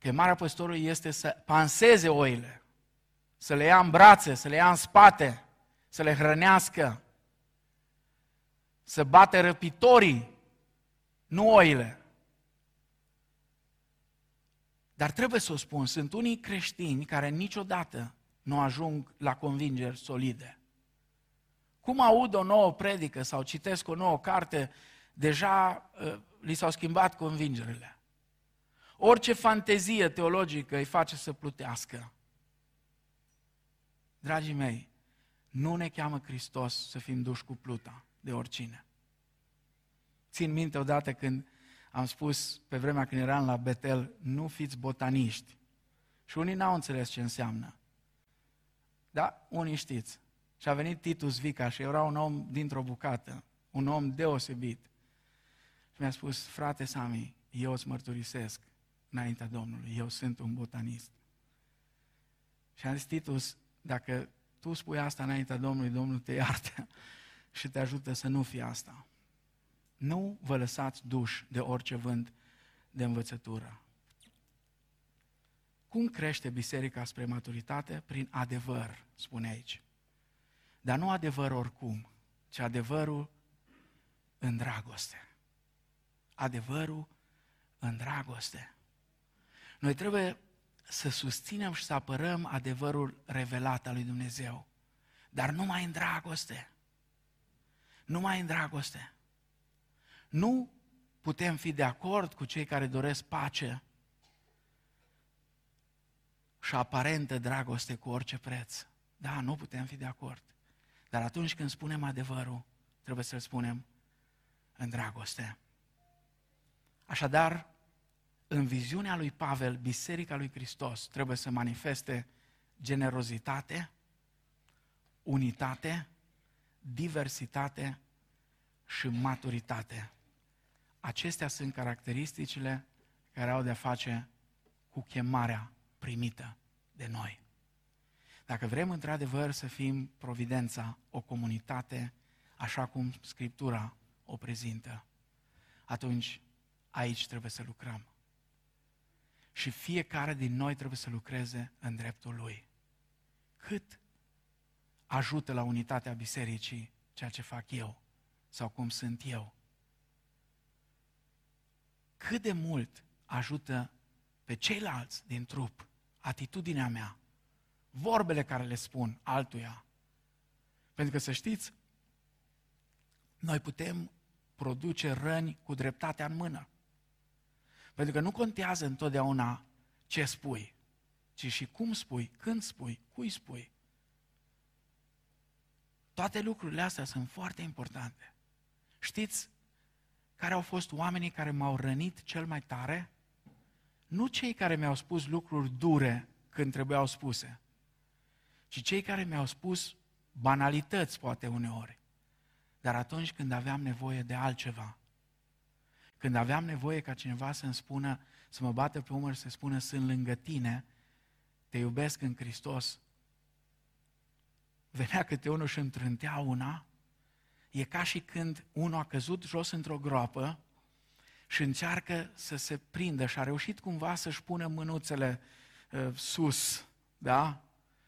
Chemarea păstorului este să panseze oile, să le ia în brațe, să le ia în spate, să le hrănească, să bate răpitorii, nu oile. Dar trebuie să o spun, sunt unii creștini care niciodată nu ajung la convingeri solide. Cum aud o nouă predică sau citesc o nouă carte, deja uh, li s-au schimbat convingerile. Orice fantezie teologică îi face să plutească. Dragii mei, nu ne cheamă Hristos să fim duși cu pluta de oricine. Țin minte odată când am spus, pe vremea când eram la Betel, nu fiți botaniști. Și unii n-au înțeles ce înseamnă. Da, unii știți. Și a venit Titus Vica și era un om dintr-o bucată, un om deosebit. Și mi-a spus, frate Sami, eu îți mărturisesc înaintea Domnului, eu sunt un botanist. Și am zis, Titus, dacă tu spui asta înaintea Domnului, Domnul te iartă și te ajută să nu fie asta. Nu vă lăsați duși de orice vânt de învățătură. Cum crește biserica spre maturitate? Prin adevăr, spune aici. Dar nu adevăr oricum, ci adevărul în dragoste. Adevărul în dragoste. Noi trebuie să susținem și să apărăm adevărul revelat al lui Dumnezeu, dar numai în dragoste. Numai în dragoste. Nu putem fi de acord cu cei care doresc pace și aparentă dragoste cu orice preț. Da, nu putem fi de acord. Dar atunci când spunem adevărul, trebuie să-l spunem în dragoste. Așadar, în viziunea lui Pavel, Biserica lui Hristos trebuie să manifeste generozitate, unitate, diversitate și maturitate. Acestea sunt caracteristicile care au de-a face cu chemarea primită de noi. Dacă vrem într-adevăr să fim providența, o comunitate, așa cum Scriptura o prezintă, atunci aici trebuie să lucrăm. Și fiecare din noi trebuie să lucreze în dreptul lui. Cât ajută la unitatea bisericii ceea ce fac eu sau cum sunt eu? Cât de mult ajută pe ceilalți din trup atitudinea mea, vorbele care le spun altuia. Pentru că să știți, noi putem produce răni cu dreptatea în mână. Pentru că nu contează întotdeauna ce spui, ci și cum spui, când spui, cui spui. Toate lucrurile astea sunt foarte importante. Știți care au fost oamenii care m-au rănit cel mai tare? Nu cei care mi-au spus lucruri dure când trebuiau spuse, ci cei care mi-au spus banalități, poate uneori. Dar atunci când aveam nevoie de altceva, când aveam nevoie ca cineva să-mi spună, să mă bată pe umăr și să spună, sunt lângă tine, te iubesc în Hristos, venea câte unul și întrântea una, e ca și când unul a căzut jos într-o groapă și încearcă să se prindă și a reușit cumva să-și pună mânuțele uh, sus, da?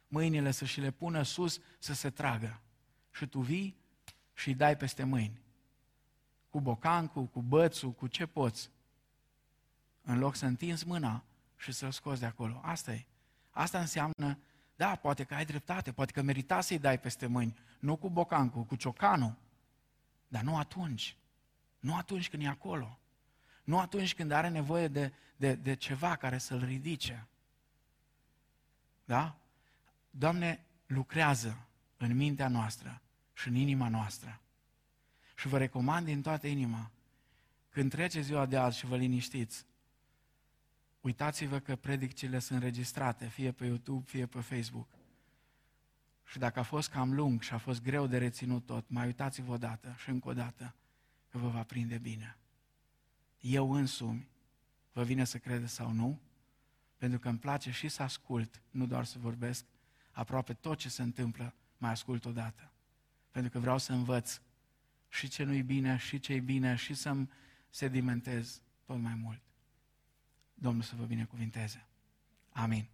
Mâinile să și le pună sus, să se tragă. Și tu vii și îi dai peste mâini. Cu bocancul, cu bățul, cu ce poți. În loc să întinzi mâna și să-l scoți de acolo. Asta e. Asta înseamnă, da, poate că ai dreptate, poate că merita să-i dai peste mâini. Nu cu bocancul, cu ciocanul. Dar nu atunci. Nu atunci când e acolo. Nu atunci când are nevoie de, de, de ceva care să-l ridice. Da? Doamne, lucrează în mintea noastră și în inima noastră. Și vă recomand din toată inima, când trece ziua de azi și vă liniștiți, uitați-vă că predicțiile sunt registrate, fie pe YouTube, fie pe Facebook. Și dacă a fost cam lung și a fost greu de reținut tot, mai uitați-vă o dată și încă o dată că vă va prinde bine. Eu însumi, vă vine să credeți sau nu, pentru că îmi place și să ascult, nu doar să vorbesc, aproape tot ce se întâmplă, mai ascult odată. Pentru că vreau să învăț și ce nu-i bine, și ce-i bine, și să-mi sedimentez tot mai mult. Domnul să vă binecuvinteze. Amin.